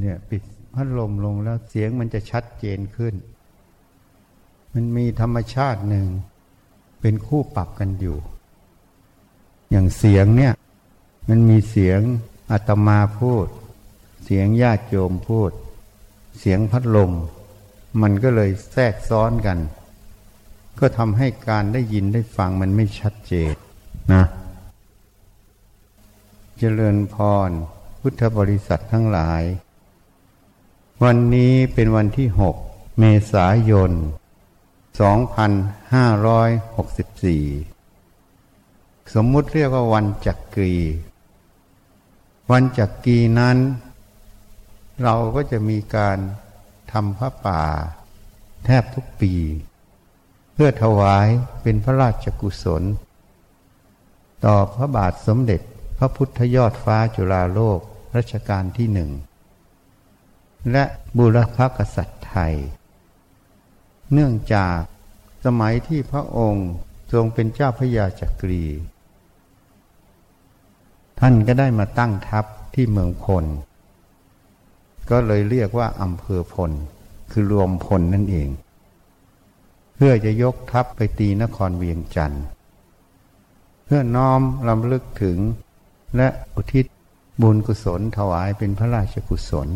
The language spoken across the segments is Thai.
เนี่ยปิดพัดลมลงแล้วเสียงมันจะชัดเจนขึ้น มันมีธรรมชาติหนึ่ง เป็นคู่ปรับกันอยู่ อย่างเสียงเนี่ย มันมีเสียงอาตมาพูด เสียงญาติโยมพูด เสียงพัดลม มันก็เลยแทรกซ้อนกัน ก็ทำให้การได้ยินได้ฟังมันไม่ชัดเจนนะเจริญพร พุทธบริษัททั้งหลาย วันนี้เป็นวันที่หกเมษายน 2564 สมมุติเรียกว่าวันจักรี วันจักรีนั้น เราก็จะมีการทำพระป่า แทบทุกปี เพื่อถวายเป็นพระราชกุศล ต่อพระบาทสมเด็จพระพุทธยอดฟ้าจุฬาโลกรัชกาลที่หนึ่ง และบุรพกษัตริย์ไทย เนื่องจากสมัยที่พระองค์ทรงเป็นเจ้าพระยาจักรี ท่านก็ได้มาตั้งทัพที่เมืองพล ก็เลยเรียกว่าอำเภอพล คือรวมพลนั่นเอง เพื่อจะยกทัพไปตีนครเวียงจันทร์ เพื่อน้อมลำลึกถึงและอุทิศบุญกุศลถวายเป็นพระราชกุศล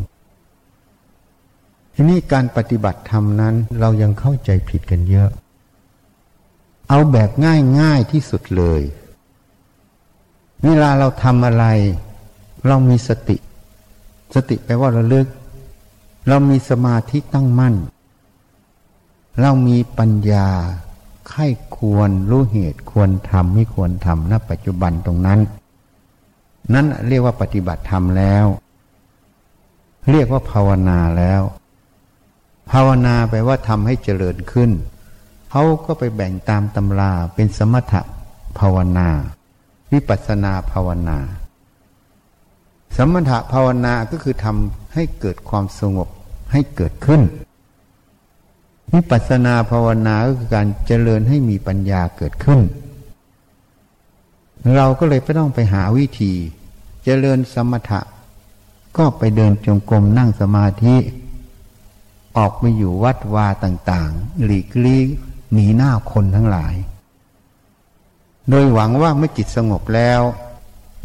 ทีนี้การปฏิบัติธรรมนั้นเรายังเข้าใจผิดกันเยอะ เอาแบบง่ายง่ายที่สุดเลย เวลาเราทำอะไร เรามีสติ สติแปลว่าระลึก เรามีสมาธิตั้งมั่น เรามีปัญญาไข้ควรรู้เหตุควรทำไม่ควรทำณปัจจุบันตรงนั้น นั้นเรียกว่าปฏิบัติธรรมแล้ว เรียกว่าภาวนาแล้ว ภาวนาแปลว่าทำให้เจริญขึ้น เขาก็ไปแบ่งตามตำราเป็นสมถะภาวนา วิปัสนาภาวนา สมถะภาวนาก็คือทำให้เกิดความสงบให้เกิดขึ้น วิปัสนาภาวนาก็คือการเจริญให้มีปัญญาเกิดขึ้น เราก็เลยไม่ต้องไปหาวิธี เจริญสมถะ ก็ไปเดินจงกรมนั่งสมาธิ ออกไปอยู่วัดวาต่างๆ หลีกลี่หนีหน้าคนทั้งหลาย โดยหวังว่าเมื่อจิตสงบแล้ว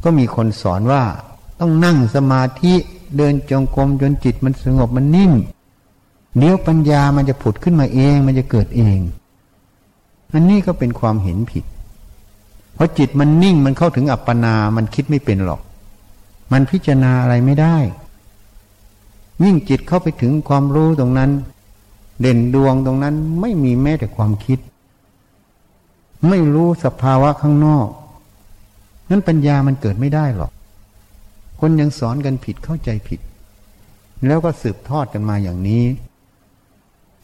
ก็มีคนสอนว่าต้องนั่งสมาธิเดินจงกรมจนจิตมันสงบมันนิ่งเดี๋ยวปัญญามันจะผุดขึ้นมาเองมันจะเกิดเอง อันนี้ก็เป็นความเห็นผิด เพราะจิตมันนิ่งมันเข้าถึงอัปปนา มันคิดไม่เป็นหรอก มันพิจารณาอะไรไม่ได้ ยิ่งจิตเข้าไปถึงความรู้ตรงนั้น เด่นดวงตรงนั้นไม่มีแม้แต่ความคิด ไม่รู้สภาวะข้างนอก นั้นปัญญามันเกิดไม่ได้หรอก คนยังสอนกันผิดเข้าใจผิด แล้วก็สืบทอดกันมาอย่างนี้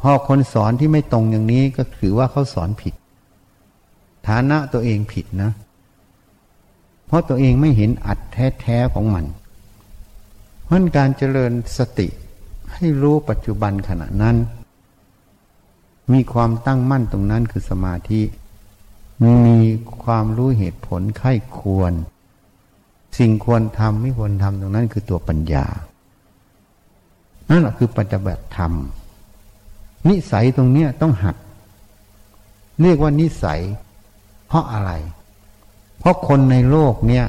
พอคนสอนที่ไม่ตรงอย่างนี้ก็ถือว่าเขาสอนผิด ฐานะตัวเองผิดนะ เพราะตัวเองไม่เห็นอัดแท้ๆของมัน เพราะการเจริญสติให้รู้ปัจจุบันขณะนั้น มีความตั้งมั่นตรงนั้นคือสมาธิ มีความรู้เหตุผลไข้ควร สิ่งควรทำไม่ควรทำตรงนั้นคือตัวปัญญา นั่นแหละคือปฏิบัติธรรม นิสัยตรงเนี้ยต้องหัด เรียกว่านิสัย เพราะอะไร เพราะคนในโลกเนี่ย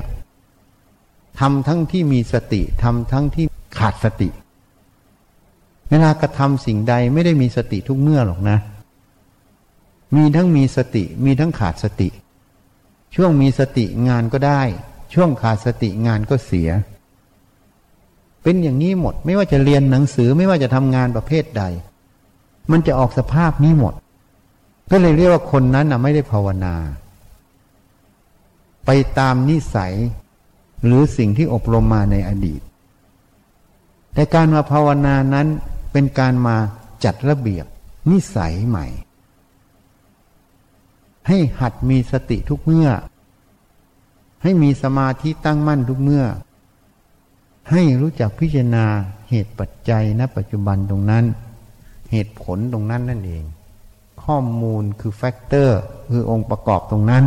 ทำทั้งที่มีสติทำทั้งที่ขาดสติ เวลากระทำสิ่งใดไม่ได้มีสติทุกเมื่อหรอกนะ มีทั้งมีสติมีทั้งขาดสติ ช่วงมีสติงานก็ได้ ช่วงขาดสติงานก็เสีย เป็นอย่างนี้หมดไม่ว่าจะเรียนหนังสือไม่ว่าจะทำงานประเภทใด มันจะออกสภาพนี้หมด ก็เลยเรียกว่าคนนั้นนะไม่ได้ภาวนา ไปตามนิสัย หรือสิ่งที่อบรมมาในอดีต แต่การมาภาวนานั้นเป็นการมาจัดระเบียบนิสัยใหม่ ให้หัดมีสติทุกเมื่อ ให้มีสมาธิตั้งมั่นทุกเมื่อ ให้รู้จักพิจารณาเหตุปัจจัยณปัจจุบันตรงนั้น เหตุผลตรงนั้นนั่นเอง ข้อมูลคือแฟกเตอร์คือองค์ประกอบตรงนั้น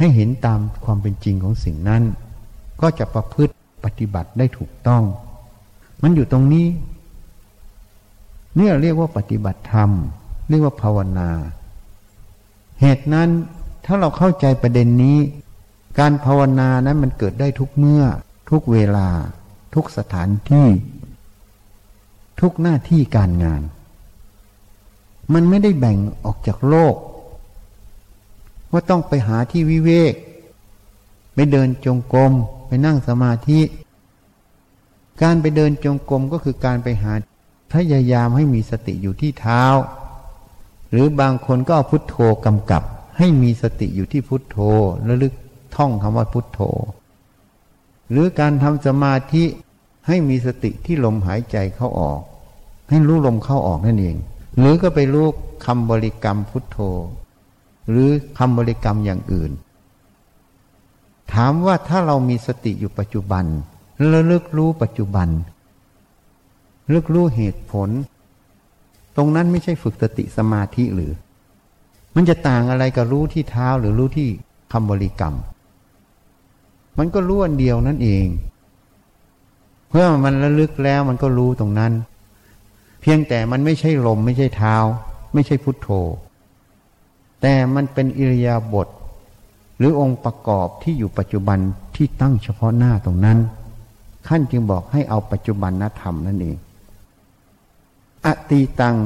ให้เห็นตามความเป็นจริงของสิ่งนั้น ก็จะประพฤติปฏิบัติได้ถูกต้อง มันอยู่ตรงนี้ เนี่ยเรียกว่าปฏิบัติธรรม เรียกว่าภาวนา เหตุนั้นถ้าเราเข้าใจประเด็นนี้ การภาวนานั้นมันเกิดได้ทุกเมื่อ ทุกเวลา ทุกสถานที่ ทุกหน้าที่การงาน มันไม่ได้แบ่งออกจากโลก ว่าต้องไปหาที่วิเวก ไปเดินจงกรมไปนั่งสมาธิ การไปเดินจงกรมก็คือการไปหาพยายามให้มีสติอยู่ที่เท้า หรือบางคนก็เอาพุทโธกำกับ ให้มีสติอยู่ที่พุทโธระลึกท่องคำว่าพุทโธ หรือการทำสมาธิให้มีสติที่ลมหายใจเข้าออก ให้รู้ลมเข้าออกนั่นเอง หรือก็ไปรู้คำบริกรรมพุทโธ หรือคำบริกรรมอย่างอื่น ถามว่าถ้าเรามีสติอยู่ปัจจุบันแล้วเลิกรู้ปัจจุบันเลิกรู้เหตุผล ตรงนั้นไม่ใช่ฝึกสติสมาธิหรือ มันจะต่างอะไรกับรู้ที่เท้าหรือรู้ที่คำบริกรรม มันก็รู้อันเดียวนั่นเองเพื่อมันระลึกแล้วมันก็รู้ตรงนั้น เพียงแต่มันไม่ใช่ลมไม่ใช่เท้า ไม่ใช่พุทโธ แต่มันเป็นอิริยาบถหรือองค์ประกอบที่อยู่ปัจจุบันที่ตั้งเฉพาะหน้าตรงนั้นขั้นจึงบอกให้เอาปัจจุบันนธรรมนั่นเอง อตีตัง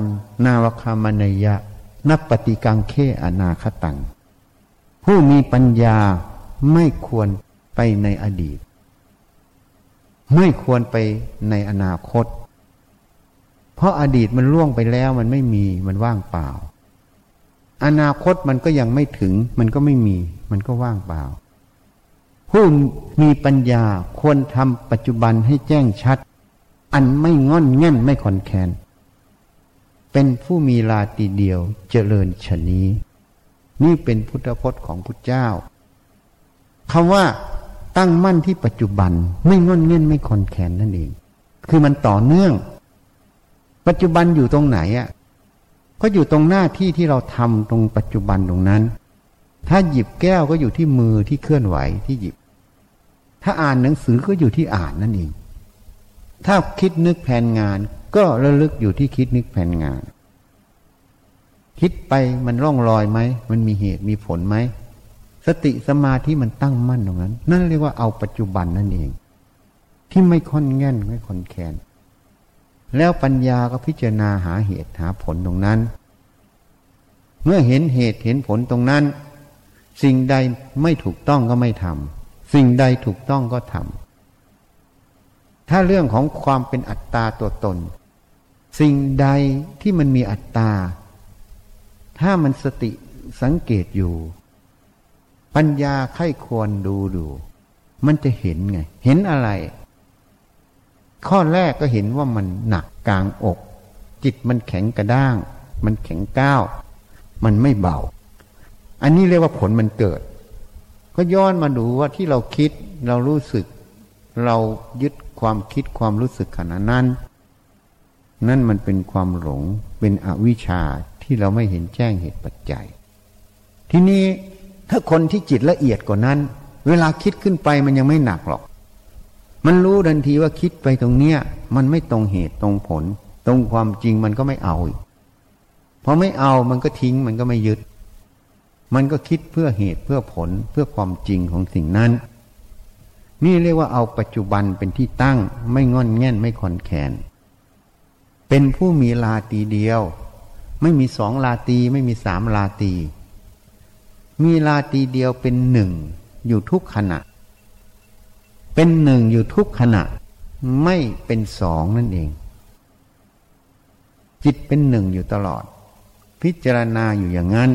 นาวคามนยะนับปฏิกังเขอนาคตัง ผู้มีปัญญาไม่ควรไปในอดีต ไม่ควรไปในอนาคต เพราะอดีตมันล่วงไปแล้วมันไม่มีมันว่างเปล่า อนาคตมันก็ยังไม่ถึง มันก็ไม่มี มันก็ว่างเปล่า ผู้มีปัญญาควรทำปัจจุบันให้แจ้งชัด อันไม่งอนแง่นไม่คอนแคน เป็นผู้มีลาตีเดียวเจริญชนี้นี่เป็นพุทธพจน์ของพุทธเจ้าคำว่าตั้งมั่นที่ปัจจุบันไม่งอนเง่นไม่คอนแคนนั่นเอง คือมันต่อเนื่อง ปัจจุบันอยู่ตรงไหนอะ ก็อยู่ตรงหน้าที่ที่เราทำตรงปัจจุบันตรงนั้น ถ้าหยิบแก้วก็อยู่ที่มือที่เคลื่อนไหวที่หยิบ ถ้าอ่านหนังสือก็อยู่ที่อ่านนั่นเอง ถ้าคิดนึกแผนงาน ก็ระลึกอยู่ที่คิดนึกแผนงาน คิดไปมันร่องรอยไหม มันมีเหตุมีผลไหม สติสมาธิมันตั้งมั่นตรงนั้น นั่นเรียกว่าเอาปัจจุบันนั่นเอง ที่ไม่ค่อนแง่นไม่ค่อนแคน แล้วปัญญาก็พิจารณาหาเหตุหาผลตรงนั้น เมื่อเห็นเหตุเห็นผลตรงนั้น สิ่งใดไม่ถูกต้องก็ไม่ทำสิ่งใดถูกต้องก็ทำถ้าเรื่องของความเป็นอัตตาตัวตน สิ่งใดที่มันมีอัตตา ถ้ามันสติสังเกตอยู่ ปัญญาไข้ควรดูดู มันจะเห็นไง เห็นอะไร ข้อแรกก็เห็นว่ามันหนักกลางอก จิตมันแข็งกระด้าง มันแข็งก้าว มันไม่เบา อันนี้เรียกว่าผลมันเกิด ก็ย้อนมาดูว่าที่เราคิดเรารู้สึก เรายึดความคิดความรู้สึกขณะนั้น นั่นมันเป็นความหลงเป็นอวิชชาที่เราไม่เห็นแจ้งเหตุปัจจัย ทีนี้ถ้าคนที่จิตละเอียดกว่านั้น เวลาคิดขึ้นไปมันยังไม่หนักหรอก มันรู้ทันทีว่าคิดไปตรงเนี้ย มันไม่ตรงเหตุตรงผล ตรงความจริงมันก็ไม่เอาพอไม่เอามันก็ทิ้งมันก็ไม่ยึด มันก็คิดเพื่อเหตุเพื่อผลเพื่อความจริงของสิ่งนั้น นี่เรียกว่าเอาปัจจุบันเป็นที่ตั้งไม่งอนแง่นไม่คอนแคนเป็นผู้มีลาตีเดียว ไม่มีสองลาตีไม่มีสามลาตี มีลาตีเดียวเป็นหนึ่งอยู่ทุกขณะ เป็นหนึ่งอยู่ทุกขณะ ไม่เป็นสองนั่นเอง จิตเป็นหนึ่งอยู่ตลอด พิจารณาอยู่อย่างนั้น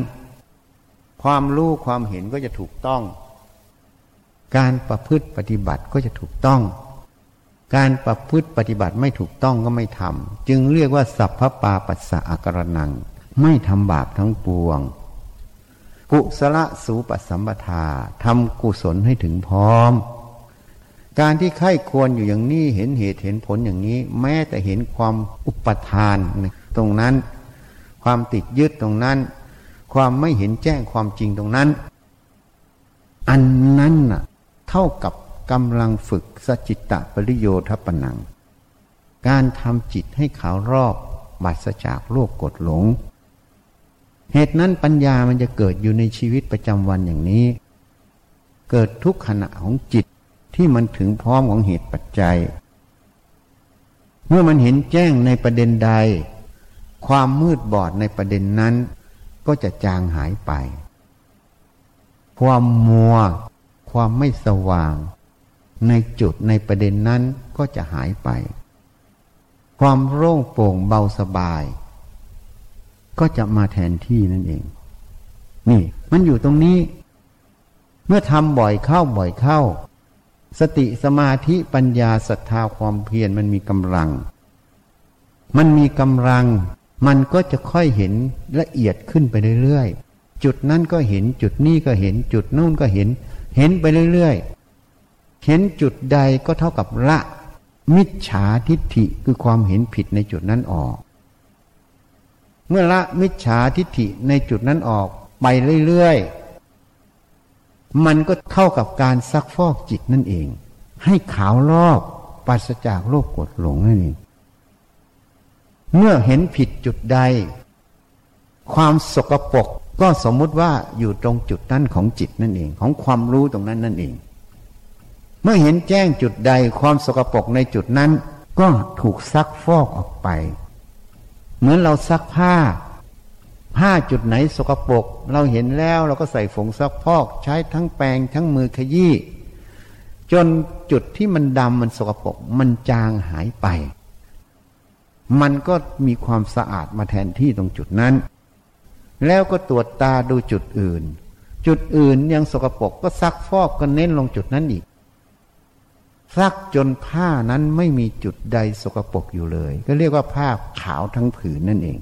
ความรู้ความเห็นก็จะถูกต้อง การประพฤติปฏิบัติก็จะถูกต้อง การประพฤติปฏิบัติไม่ถูกต้องก็ไม่ทำจึงเรียกว่า สัพพปาปัสสะอาการนัง ไม่ทำบาปทั้งปวงกุศลสูปสัมปทาทำกุศลให้ถึงพร้อม การที่ไข้ควรอยู่อย่างนี้เห็นเหตุเห็นผลอย่างนี้ แม้แต่เห็นความอุปทานตรงนั้น ความติดยึดตรงนั้น ความไม่เห็นแจ้งความจริงตรงนั้น อันนั้นน่ะเท่ากับกำลังฝึกสจิตตปริโยทปนัง การทำจิตให้ขาวรอบบัสจากโลกกดหลง เหตุนั้นปัญญามันจะเกิดอยู่ในชีวิตประจำวันอย่างนี้ เกิดทุกขณะของจิต ที่มันถึงพร้อมของเหตุปัจจัย เมื่อมันเห็นแจ้งในประเด็นใด ความมืดบอดในประเด็นนั้น ก็จะจางหายไป ความมัว ความไม่สว่าง ในจุดในประเด็นนั้นก็จะหายไป ความโล่งโปร่งเบาสบาย ก็จะมาแทนที่นั่นเอง นี่ มันอยู่ตรงนี้ เมื่อทำบ่อยเข้าบ่อยเข้า สติสมาธิปัญญาศรัทธาความเพียรมันมีกำลัง มันมีกำลัง มันก็จะค่อยเห็นละเอียดขึ้นไปเรื่อยๆ จุดนั้นก็เห็นจุดนี้ก็เห็นจุดนู่นก็เห็น เห็นไปเรื่อยๆ เห็นจุดใดก็เท่ากับละ มิจฉาทิฏฐิคือความเห็นผิดในจุดนั้นออก เมื่อละมิจฉาทิฏฐิในจุดนั้นออกไปเรื่อยๆ มันก็เท่ากับการซักฟอกจิตนั่นเอง ให้ขาวรอบปราศจากโรคกดหลงนั่นเอง เมื่อเห็นผิดจุดใด ความสกปรกก็สมมุติว่าอยู่ตรงจุดนั้นของจิตนั่นเอง ของความรู้ตรงนั้นนั่นเอง เมื่อเห็นแจ้งจุดใดความสกปรกในจุดนั้น ก็ถูกซักฟอกออกไป เหมือนเราซักผ้า ผ้าจุดไหนสกปรกเราเห็นแล้วเราก็ใส่ฝงซักพอก ใช้ทั้งแปรงทั้งมือขยี้จนจุดที่มันดำมันสกปรกมันจางหายไป มันก็มีความสะอาดมาแทนที่ตรงจุดนั้น แล้วก็ตรวจตาดูจุดอื่น จุดอื่นยังสกปรกก็ซักฟอกก็เน้นลงจุดนั้นอีกซักจนผ้านั้นไม่มีจุดใดสกปรกอยู่เลย ก็เรียกว่าผ้าขาวทั้งผืนนั่นเอง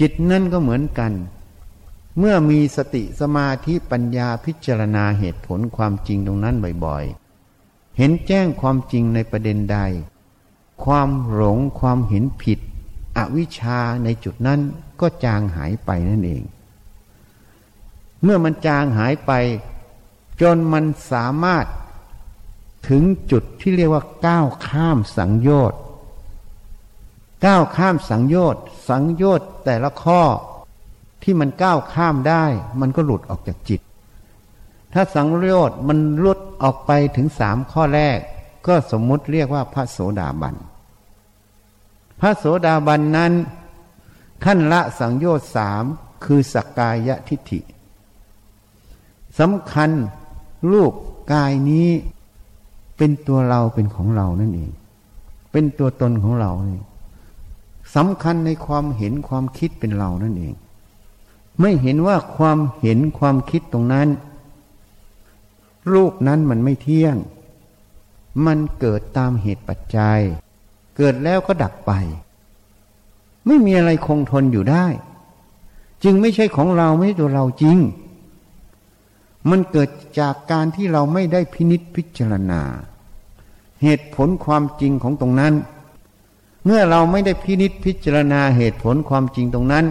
จิตนั่นก็เหมือนกัน เมื่อมีสติสมาธิปัญญาพิจารณาเหตุผลความจริงตรงนั้นบ่อยๆ เห็นแจ้งความจริงในประเด็นใด ความหลงความเห็นผิด อวิชชาในจุดนั้นก็จางหายไปนั่นเอง เมื่อมันจางหายไป จนมันสามารถถึงจุดที่เรียกว่าก้าวข้ามสังโยชน์ ก้าวข้ามสังโยชน์ สังโยชน์แต่ละข้อที่มันก้าวข้ามได้ มันก็หลุดออกจากจิต ถ้าสังโยชน์มันลุดออกไปถึงสามข้อแรก ก็สมมุติเรียกว่าพระโสดาบัน พระโสดาบันนั้นท่านละสังโยชน์สามคือสกกายทิฏฐิสำคัญลูกกายนี้เป็นตัวเราเป็นของเรานั่นเอง เป็นตัวตนของเราเนี่ย สำคัญในความเห็นความคิดเป็นเรานั่นเอง ไม่เห็นว่าความเห็นความคิดตรงนั้นรูปนั้นมันไม่เที่ยง มันเกิดตามเหตุปัจจัย เกิดแล้วก็ดับไป ไม่มีอะไรคงทนอยู่ได้ จึงไม่ใช่ของเราไม่ใช่ตัวเราจริง มันเกิดจากการที่เราไม่ได้พินิษพิจารณา เหตุผลความจริงของตรงนั้น เมื่อเราไม่ได้พินิษพิจารณาเหตุผลความจริงตรงนั้น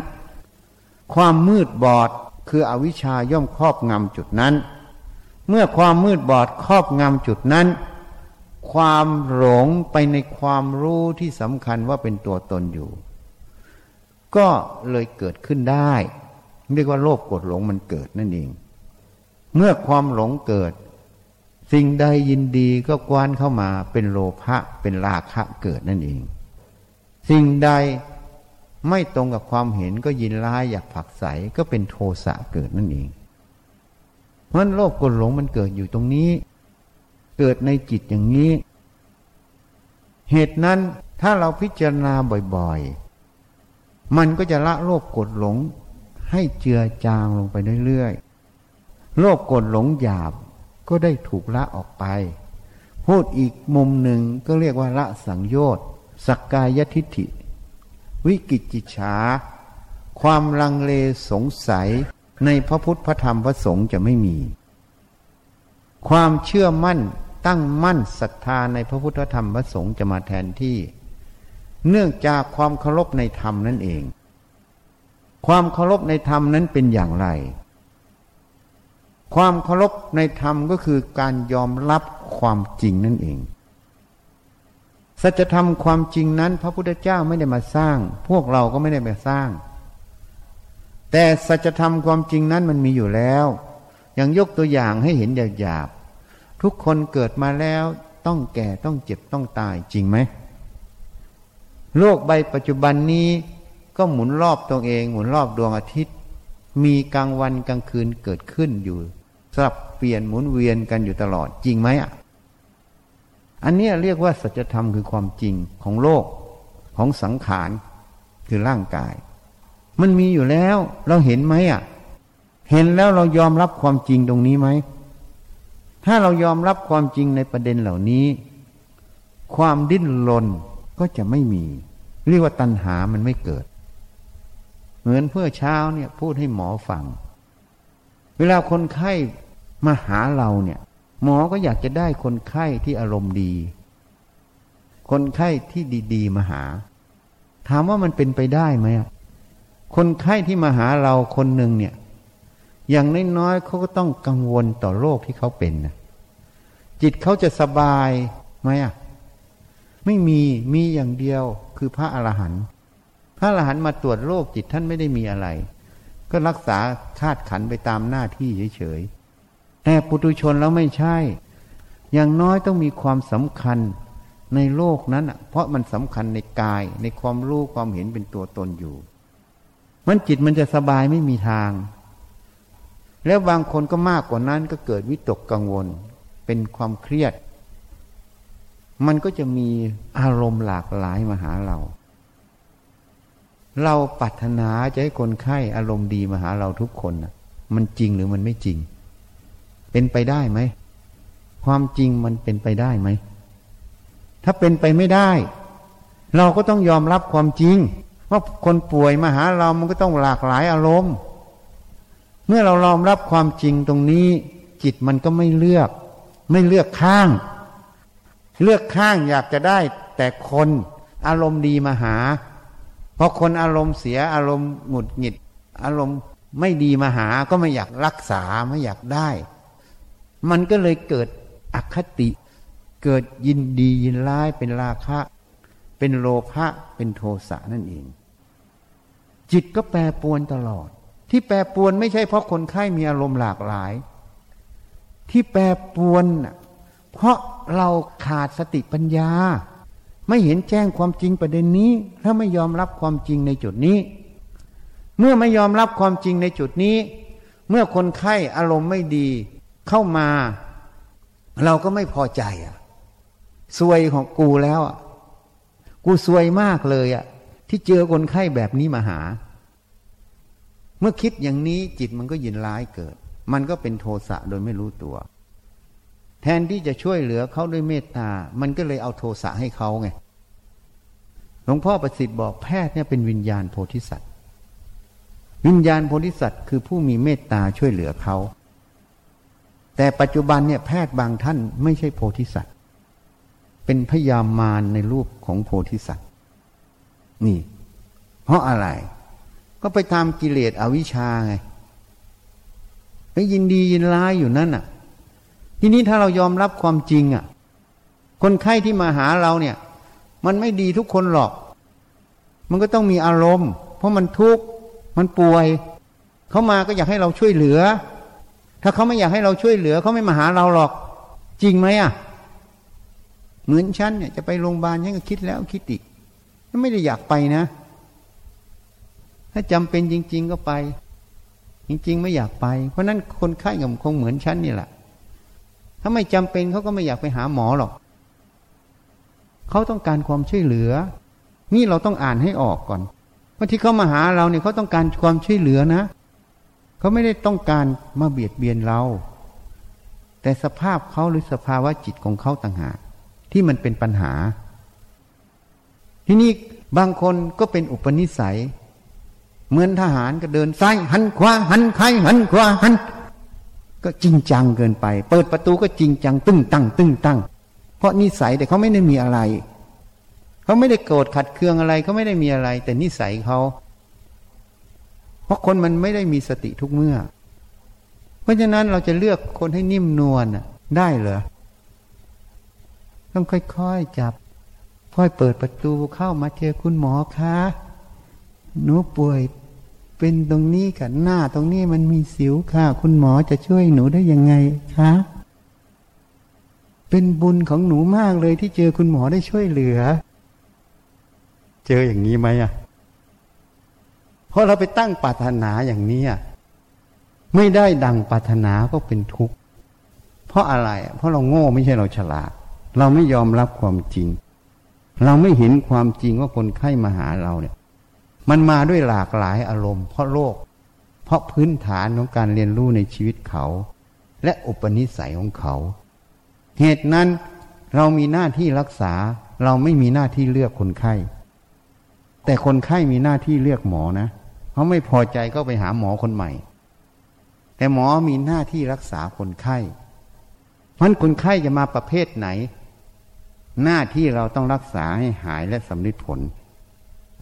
ความมืดบอดคืออวิชาย่อมครอบงำจุดนั้น เมื่อความมืดบอดครอบงำจุดนั้น ความหลงไปในความรู้ที่สำคัญว่าเป็นตัวตนอยู่ ก็เลยเกิดขึ้นได้เรียกว่าโลภกดหลงมันเกิดนั่นเอง เมื่อความหลงเกิด สิ่งใดยินดีก็กวานเข้ามาเป็นโลภะเป็นราคะเกิดนั่นเอง สิ่งใดไม่ตรงกับความเห็นก็ยินร้ายอยากผักใสก็เป็นโทสะเกิดนั่นเอง เพราะโลภกดหลงมันเกิดอยู่ตรงนี้ เกิดในจิตอย่างนี้ เหตุนั้นถ้าเราพิจารณาบ่อยๆ มันก็จะละโลภกดหลงให้เจือจางลงไปเรื่อยๆ โลภกดหลงหยาบก็ได้ถูกละออกไป พูดอีกมุมหนึ่งก็เรียกว่าละสังโยชน์ สักกายทิฏฐิ วิกิจิฉา ความลังเลสงสัยในพระพุทธพระธรรมพระสงฆ์จะไม่มี ความเชื่อมั่นตั้งมั่นศรัทธาในพระพุทธธรรมพระสงฆ์จะมาแทนที่ เนื่องจากความเคารพในธรรมนั่นเอง ความเคารพในธรรมนั้นเป็นอย่างไร ความเคารพในธรรมก็คือการยอมรับความจริงนั่นเอง สัจธรรมความจริงนั้น พระพุทธเจ้าไม่ได้มาสร้าง พวกเราก็ไม่ได้มาสร้าง แต่สัจธรรมความจริงนั้นมันมีอยู่แล้ว อย่างยกตัวอย่างให้เห็นหยาบๆทุกคนเกิดมาแล้วต้องแก่ต้องเจ็บต้องตายจริงไหมโลกใบปัจจุบันนี้ก็หมุนรอบตัวเอง หมุนรอบดวงอาทิตย์ มีกลางวันกลางคืนเกิดขึ้นอยู่สลับเปลี่ยนหมุนเวียนกันอยู่ตลอดจริงไหมอะ อันนี้เรียกว่าสัจธรรมคือความจริงของโลกของสังขารคือร่างกาย มันมีอยู่แล้วเราเห็นไหมอะ เห็นแล้วเรายอมรับความจริงตรงนี้ไหม ถ้าเรายอมรับความจริงในประเด็นเหล่านี้ ความดิ้นรนก็จะไม่มี เรียกว่าตัณหามันไม่เกิด เหมือนเพื่อเช้าเนี่ยพูดให้หมอฟัง เวลาคนไข้มาหาเราเนี่ย หมอก็อยากจะได้คนไข้ที่อารมณ์ดี คนไข้ที่ดีๆมาหา ถามว่ามันเป็นไปได้ไหมคนไข้ที่มาหาเราคนหนึ่งเนี่ย อย่างน้อยๆเขาก็ต้องกังวลต่อโรคที่เขาเป็นนะจิตเขาจะสบายไหมอะไม่มีมีอย่างเดียวคือพระอรหันต์พระอรหันต์มาตรวจโรคจิตท่านไม่ได้มีอะไร ก็รักษาคาดขันไปตามหน้าที่เฉยๆ แต่ปุถุชนแล้วไม่ใช่ อย่างน้อยต้องมีความสำคัญในโลกนั้นเพราะมันสำคัญในกายในความรู้ความเห็นเป็นตัวตนอยู่ มันจิตมันจะสบายไม่มีทาง แล้วบางคนก็มากกว่านั้นก็เกิดวิตกกังวล เป็นความเครียด มันก็จะมีอารมณ์หลากหลายมาหาเรา เราปรารถนาจะให้คนไข้อารมณ์ดีมาหาเราทุกคนนะมันจริงหรือมันไม่จริง เป็นไปได้ไหม ความจริงมันเป็นไปได้ไหม ถ้าเป็นไปไม่ได้ เราก็ต้องยอมรับความจริง ว่าคนป่วยมาหาเรามันก็ต้องหลากหลายอารมณ์ เมื่อเรายอมรับความจริงตรงนี้ จิตมันก็ไม่เลือก ไม่เลือกข้าง เลือกข้างอยากจะได้ แต่คนอารมณ์ดีมาหา เพอคนอารมณ์เสียอารมณ์หงุดหงิด อารมณ์ไม่ดีมาหาก็ไม่อยากรักษาไม่อยากได้ มันก็เลยเกิดอคติ เกิดยินดียินร้ายเป็นราคะ เป็นโลภะเป็นโทสะนั่นเอง จิตก็แปรปวนตลอด ที่แปรปวนไม่ใช่เพราะคนไข้มีอารมณ์หลากหลาย ที่แปรปวนเพราะเราขาดสติปัญญา ไม่เห็นแจ้งความจริงประเด็นนี้ ถ้าไม่ยอมรับความจริงในจุดนี้ เมื่อไม่ยอมรับความจริงในจุดนี้ เมื่อคนไข้อารมณ์ไม่ดี เข้ามา เราก็ไม่พอใจอะซวยของกูแล้วอะกูซวยมากเลยอะ ที่เจอคนไข้แบบนี้มาหา เมื่อคิดอย่างนี้จิตมันก็ยินร้ายเกิด มันก็เป็นโทสะโดยไม่รู้ตัว แทนที่จะช่วยเหลือเขาด้วยเมตตา มันก็เลยเอาโทสะให้เขาไงหลวงพ่อประสิทธิ์บอกแพทย์เนี่ยเป็นวิญญาณโพธิสัตว์ วิญญาณโพธิสัตว์คือผู้มีเมตตาช่วยเหลือเขา แต่ปัจจุบันเนี่ยแพทย์บางท่านไม่ใช่โพธิสัตว์ เป็นพยามารในรูปของโพธิสัตว์ นี่ เพราะอะไร ก็ไปตามกิเลสอวิชชาไงไปยินดียินร้ายอยู่นั่นอะ ทีนี้ถ้าเรายอมรับความจริงอะ คนไข้ที่มาหาเราเนี่ย มันไม่ดีทุกคนหรอก มันก็ต้องมีอารมณ์ เพราะมันทุกข์มันป่วย เขามาก็อยากให้เราช่วยเหลือ ถ้าเขาไม่อยากให้เราช่วยเหลือเขาไม่มาหาเราหรอก จริงไหมอะ เหมือนฉันเนี่ยจะไปโรงพยาบาลฉันก็คิดแล้วคิดอีกไม่ได้อยากไปนะ ถ้าจำเป็นจริง ๆ ก็ไป จริง ๆ ไม่อยากไป เพราะนั้นคนไข้กับคงเหมือนฉันนี่แหละถ้าไม่จำเป็นเขาก็ไม่อยากไปหาหมอหรอกเขาต้องการความช่วยเหลือ นี่เราต้องอ่านให้ออกก่อนว่าที่เขามาหาเราเนี่ยเขาต้องการความช่วยเหลือนะ เขาไม่ได้ต้องการมาเบียดเบียนเรา แต่สภาพเขาหรือสภาวะจิตของเขาต่างหากที่มันเป็นปัญหา ที่นี่บางคนก็เป็นอุปนิสัย เหมือนทหารก็เดินซ้ายหันขวาหันใครหันขวาหัน ก็จริงจังเกินไป เปิดประตูก็จริงจัง ตึ้งตั้งตึ้งตั้ง เพราะนิสัยแต่เขาไม่ได้มีอะไร เขาไม่ได้โกรธขัดเคืองอะไรเขาไม่ได้มีอะไร แต่นิสัยเขา เพราะคนมันไม่ได้มีสติทุกเมื่อมราะฉะนั้นเราจะเลือกคนให้นิ่มนวลได้เหรอ ต้องค่อยๆจับ ค่อยเปิดประตูเข้ามาเจอคุณหมอคะหนูป่วยเป็นตรงนี้กับหน้าตรงนี้มันมีสิวค่ะ คุณหมอจะช่วยหนูได้ยังไงคะเป็นบุญของหนูมากเลยที่เจอคุณหมอได้ช่วยเหลือ เจออย่างนี้ไหมอะ ราะเราไปตั้งปรารถนาอย่างนี้ไม่ได้ดังปรารถนาก็เป็นทุกข์เพราะอะไร เพราะเราโง่ไม่ใช่เราฉลาด เราไม่ยอมรับความจริง เราไม่เห็นความจริงว่าคนไข้มาหาเราเนี่ย มันมาด้วยหลากหลายอารมณ์ เพราะโลก เพราะพื้นฐานของการเรียนรู้ในชีวิตเขา และอุปนิสัยของเขา เหตุนั้นเรามีหน้าที่รักษา เราไม่มีหน้าที่เลือกคนไข้ แต่คนไข้มีหน้าที่เลือกหมอนะ เขาไม่พอใจก็ไปหาหมอคนใหม่ แต่หมอมีหน้าที่รักษาคนไข้มันคนไข้จะมาประเภทไหน หน้าที่เราต้องรักษาให้หายและสำลิดผล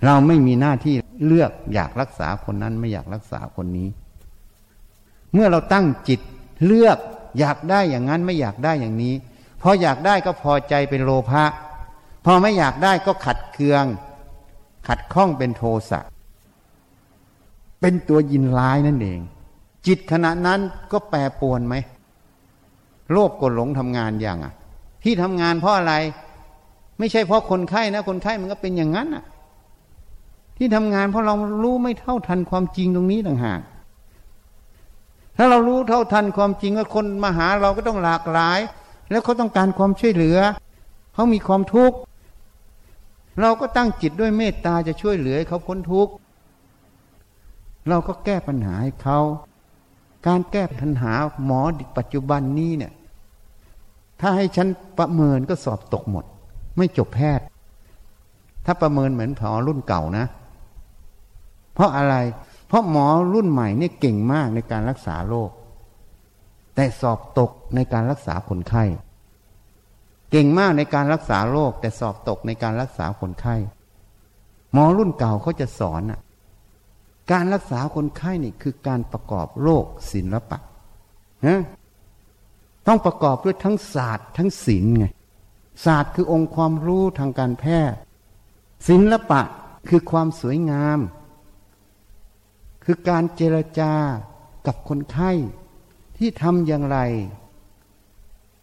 เราไม่มีหน้าที่เลือกอยากรักษาคนนั้นไม่อยากรักษาคนนี้ เมื่อเราตั้งจิตเลือกอยากได้อย่างนั้นไม่อยากได้อย่างนี้พออยากได้ก็พอใจเป็นโลภะพอไม่อยากได้ก็ขัดเคือง ขัดข้องเป็นโทสะ เป็นตัวยินร้ายนั่นเอง จิตขณะนั้นก็แปรปวนไหมโลภกดหลงทำงานอย่างอะ ที่ทำงานเพราะอะไร ไม่ใช่เพราะคนไข้นะ คนไข้มันก็เป็นอย่างนั้นอะ ที่ทำงานเพราะเรารู้ไม่เท่าทันความจริงตรงนี้ต่างหากถ้าเรารู้เท่าทันความจริงว่าคนมาหาเราก็ต้องหลากหลาย แล้วเขาต้องการความช่วยเหลือเขามีความทุกข์เราก็ตั้งจิตด้วยเมตตาจะช่วยเหลือเขาพ้นทุกข์ เราก็แก้ปัญหาให้เขา การแก้ปัญหาหมอปัจจุบันนี้เนี่ย ถ้าให้ฉันประเมินก็สอบตกหมด ไม่จบแพทย์ ถ้าประเมินเหมือนหมอรุ่นเก่านะ เพราะอะไร เพราะหมอรุ่นใหม่เนี่ยเก่งมากในการรักษาโรค แต่สอบตกในการรักษาคนไข้ เก่งมากในการรักษาโรคแต่สอบตกในการรักษาคนไข้ หมอรุ่นเก่าเขาจะสอนอะ การรักษาคนไข้นี่คือการประกอบโรคศิลปะนะต้องประกอบด้วยทั้งศาสตร์ทั้งศิลป์ไงศาสตร์คือองค์ความรู้ทางการแพทย์ศิลปะคือความสวยงาม คือการเจรจากับคนไข้ที่ทำอย่างไร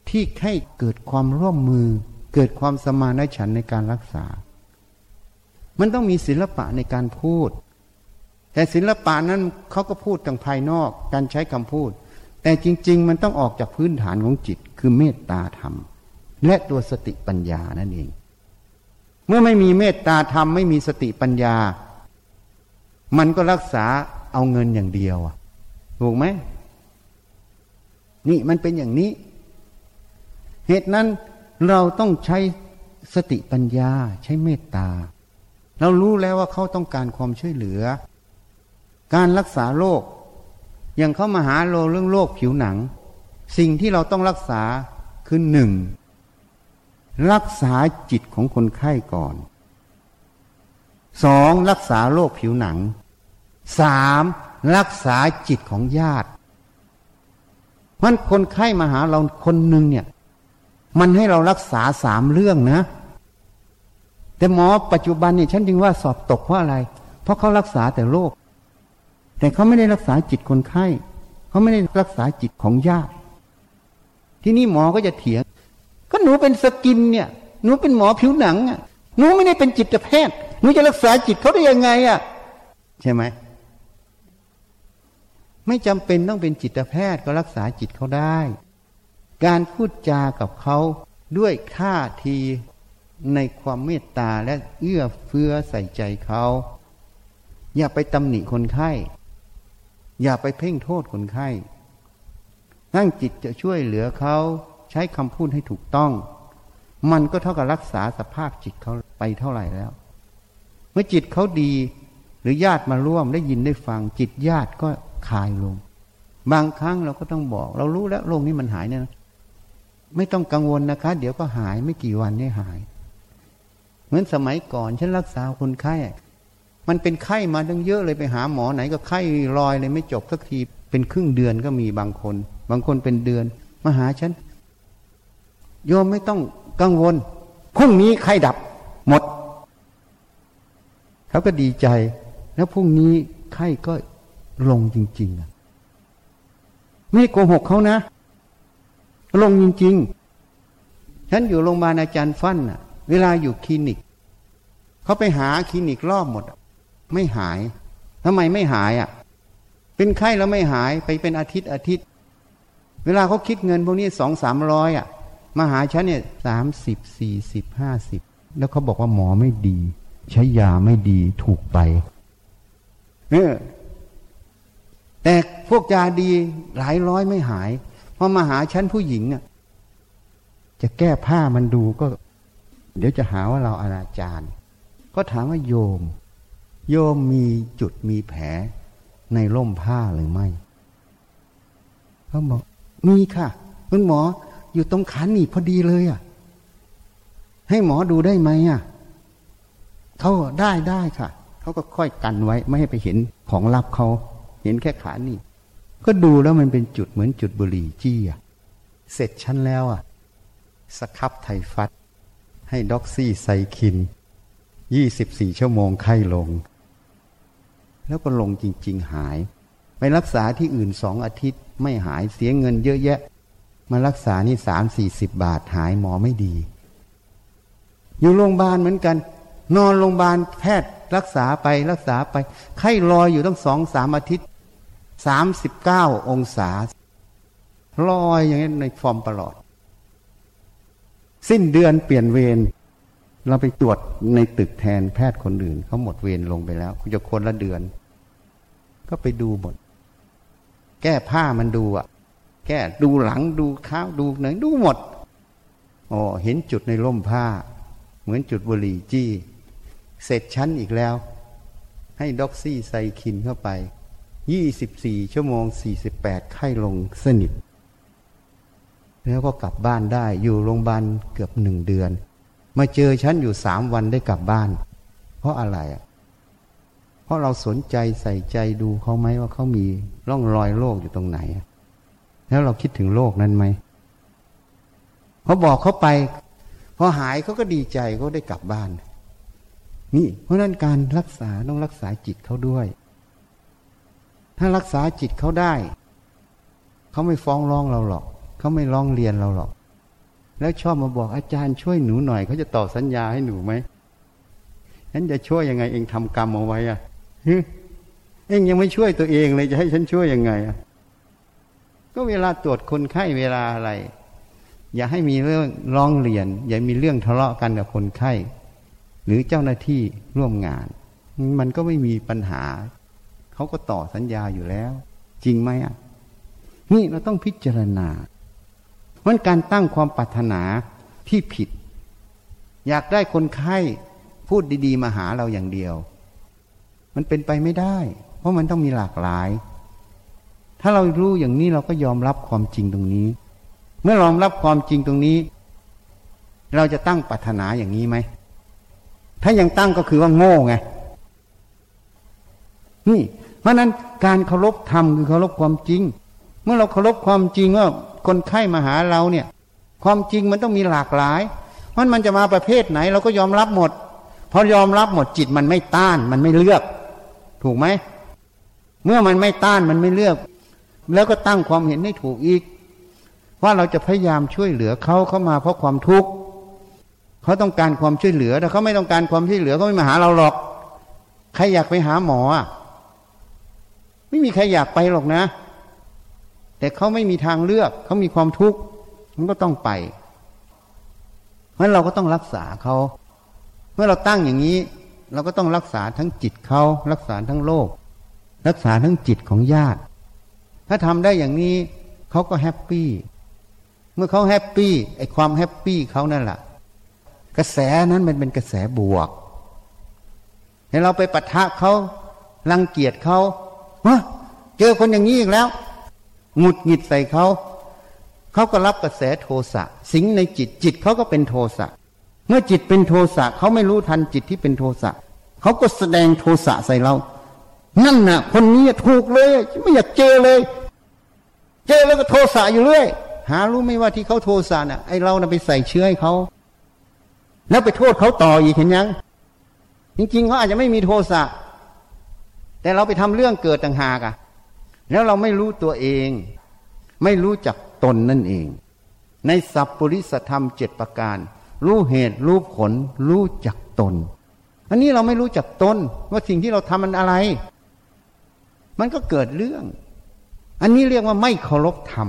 ที่ให้เกิดความร่วมมือ เกิดความสมานฉันในการรักษา มันต้องมีศิลปะในการพูด แต่ศิลปะนั้นเขาก็พูดทางภายนอกการใช้คำพูด แต่จริง ๆ มันต้องออกจากพื้นฐานของจิต คือเมตตาธรรม และตัวสติปัญญานั่นเอง เมื่อไม่มีเมตตาธรรมไม่มีสติปัญญา มันก็รักษาเอาเงินอย่างเดียวถูกไหมนี่มันเป็นอย่างนี้ เหตุนั้นเราต้องใช้สติปัญญาใช้เมตตา เรารู้แล้วว่าเขาต้องการความช่วยเหลือ การรักษาโรคอย่างเขามาหาโรเรื่องโรคผิวหนัง สิ่งที่เราต้องรักษาคือหนึ่งรักษาจิตของคนไข้ก่อนสองรักษาโรคผิวหนังสามรักษาจิตของญาติมันคนไข้มาหาเราคนหนึ่งเนี่ย มันให้เรารักษาสามเรื่องนะ แต่หมอปัจจุบันเนี่ยฉันจึงว่าสอบตกเพราะอะไร เพราะเขารักษาแต่โรค แต่เขาไม่ได้รักษาจิตคนไข้ เขาไม่ได้รักษาจิตของญาติ ที่นี่หมอก็จะเถียง ก็หนูเป็นสกินเนี่ย หนูเป็นหมอผิวหนังอะ หนูไม่ได้เป็นจิตแพทย์ หนูจะรักษาจิตเขาได้ยังไงอะ ใช่ไหม ไม่จำเป็นต้องเป็นจิตแพทย์ก็รักษาจิตเขาได้ การพูดจากับเขาด้วยท่าทีในความเมตตาและเอื้อเฟื้อใส่ใจเขา อย่าไปตำหนิคนไข้ อย่าไปเพ่งโทษคนไข้ตั้งจิตจะช่วยเหลือเขาใช้คำพูดให้ถูกต้อง มันก็เท่ากับรักษาสภาพจิตเขาไปเท่าไหร่แล้ว เมื่อจิตเขาดีหรือญาติมาร่วมได้ยินได้ฟัง จิตญาติก็คลายลง บางครั้งเราก็ต้องบอก เรารู้แล้วโรคนี้มันหายเนี่ยไม่ต้องกังวลนะคะ เดี๋ยวก็หายไม่กี่วันนี่หาย เหมือนสมัยก่อนฉันรักษาคนไข้ มันเป็นไข้มาตั้งเยอะเลยไปหาหมอไหนก็ไข้ลอยเลยไม่จบสักทีเป็นครึ่งเดือนก็มีบางคน บางคนเป็นเดือนมาหาฉันโยมไม่ต้องกังวลพรุ่งนี้ไข้ดับหมดเขาก็ดีใจ แล้วพรุ่งนี้ไข้ก็ลงจริงๆไม่โกหกเขานะ ลงจริง ๆ ฉันอยู่โรงพยาบาลอาจารย์ฟั่นน่ะเวลาอยู่คลินิกเขาไปหาคลินิกรอบหมด ไม่หายทำไมไม่หายอะ เป็นไข้แล้วไม่หายไปเป็นอาทิตย์อาทิตย์ เวลาเขาคิดเงินพวกนี้สองสามร้อยอะมาหาฉันเนี่ยสามสิบสี่สิบห้าสิบแล้วเขาบอกว่าหมอไม่ดี ใช้ยาไม่ดีถูกไปเออแต่พวกยาดีหลายร้อยไม่หายพอมาหาฉันผู้หญิงอะ จะแก้ผ้ามันดูก็ เดี๋ยวจะหาว่าเราอนาจารก็ถามว่าโยม โยมมีจุดมีแผลในร่มผ้าหรือไม่เขาบอกมีค่ะคุณหมออยู่ตรงขาหนีพอดีเลยอะ ให้หมอดูได้ไหมอะเขาได้ได้ค่ะเขาก็ค่อยกันไว้ไม่ให้ไปเห็นของลับเขาเห็นแค่ขาหนีก็ดูแล้วมันเป็นจุดเหมือนจุดบุหรี่จี้อะเสร็จชั้นแล้วอะสครับไทฟัดให้ด็อกซี่ไซคินยี่สิบสี่ชั่วโมงไข้ลง แล้วก็ลงจริง ๆ หาย ไปรักษาที่อื่นสองอาทิตย์ไม่หายเสียเงินเยอะแยะ มารักษานี่สามสี่สิบบาทหายหมอไม่ดี อยู่โรงพยาบาลเหมือนกัน นอนโรงพยาบาลแพทย์รักษาไปรักษาไป ไข้ลอยอยู่ตั้งสองสามอาทิตย์สามสิบเก้าองศาลอยอย่างนี้ในฟอร์มตลอด สิ้นเดือนเปลี่ยนเวรเราไปตรวจในตึกแทนแพทย์คนอื่นเขาหมดเวรลงไปแล้วคุณจะคนละเดือน ก็ไปดูหมด แก้ผ้ามันดูอะ แก้ดูหลังดูเท้าดูไหนดูหมดอ๋อเห็นจุดในร่มผ้า เหมือนจุดบุหรี่จี้ เสร็จชั้นอีกแล้ว ให้ด็อกซี่ไซคินเข้าไปยี่สิบสี่ชั่วโมงสี่สิบแปดไข้ลงสนิท แล้วก็กลับบ้านได้อยู่โรงพยาบาลเกือบหนึ่งเดือน มาเจอฉันอยู่สามวันได้กลับบ้าน เพราะอะไรอะ เพราะเราสนใจใส่ใจดูเขาไหมว่าเขามีร่องรอยโรคอยู่ตรงไหน แล้วเราคิดถึงโลกนั้นไหมเขาบอกเขาไปพอหายเขาก็ดีใจเขาได้กลับบ้าน นี่ เพราะนั้นการรักษาต้องรักษาจิตเขาด้วย ถ้ารักษาจิตเขาได้เขาไม่ฟ้องร้องเราหรอกเขาไม่ร้องเรียนเราหรอก แล้วชอบมาบอกอาจารย์ช่วยหนูหน่อยเขาจะต่อสัญญาให้หนูไหมฉันจะช่วยยังไงเองทำกรรมเอาไว้อะ เองยังไม่ช่วยตัวเองเลยจะให้ฉันช่วยยังไงก็เวลาตรวจคนไข้เวลาอะไร อย่าให้มีเรื่องร้องเรียน อย่ามีเรื่องทะเลาะกันกับคนไข้ หรือเจ้าหน้าที่ร่วมงาน มันก็ไม่มีปัญหา เขาก็ต่อสัญญาอยู่แล้ว จริงไหมอะนี่เราต้องพิจารณาเพราะการตั้งความปรารถนาที่ผิด อยากได้คนไข้พูดดี ๆ มาหาเราอย่างเดียว มันเป็นไปไม่ได้ เพราะมันต้องมีหลากหลาย ถ้าเรารู้อย่างนี้เราก็ยอมรับความจริงตรงนี้ เมื่อยอมรับความจริงตรงนี้ เราจะตั้งปรารถนาอย่างนี้ไหม ถ้ายังตั้งก็คือว่าโง่ไง นี่ เพราะนั้นการเคารพธรรมคือเคารพความจริง เมื่อเราเคารพความจริงว่าคนไข้มาหาเราเนี่ย ความจริงมันต้องมีหลากหลายเพรามันจะมาประเภทไหน เราก็ยอมรับหมดพอยอมรับหมดจิตมันไม่ต้าน มันไม่เลือก ถูกไหม เมื่อมันไม่ต้านมันไม่เลือก แล้วก็ตั้งความเห็นให้ถูกอีก ว่าเราจะพยายามช่วยเหลือเขาเข้ามาเพราะความทุกข์เขาต้องการความช่วยเหลือแต่เขาไม่ต้องการความช่วยเหลือเขาไม่มาหาเราหรอก ใครอยากไปหาหมอไม่มีใครอยากไปหรอกนะ แต่เขาไม่มีทางเลือก เขามีความทุกข์มันก็ต้องไปเพราะเราก็ต้องรักษาเขา เมื่อเราตั้งอย่างนี้ เราก็ต้องรักษาทั้งจิตเขารักษาทั้งโลก รักษาทั้งจิตของญาติ ถ้าทำได้อย่างนี้เขาก็ happy เมื่อเขา happy ไอความ happy เขานั่นแหละกระแสนั้นมันเป็นกระแสบวกเห็นเราไปปะทะเขารังเกียจเขาเฮ้เจอคนอย่างนี้อีกแล้วหงุดหงิดใส่เขาเขาก็รับกระแสโทสะ สิงในจิตจิตเขาก็เป็นโทสะเมื่อจิตเป็นโทสะเขาไม่รู้ทันจิตที่เป็นโทสะ เขาก็แสดงโทสะใส่เรา นั่นน่ะ คนนี้ถูกเลยไม่อยากเจอเลย เจอแล้วก็โทสะอยู่เรื่อยหารู้ไหมว่าที่เขาโทสะน่ะไอเราน่ะไปใส่เชื้อให้เขาแล้วไปโทษเขาต่ออีกเห็นยัง จริงๆเขาอาจจะไม่มีโทสะแต่เราไปทำเรื่องเกิดต่างหากอะแล้วเราไม่รู้ตัวเอง ไม่รู้จักตนนั่นเอง ในสัพปริสธรรมเจ็ดประการ รู้เหตุรู้ผลรู้จักตน อันนี้เราไม่รู้จักตนว่าสิ่งที่เราทำมันอะไร มันก็เกิดเรื่อง อันนี้เรียกว่าไม่เคารพธรรม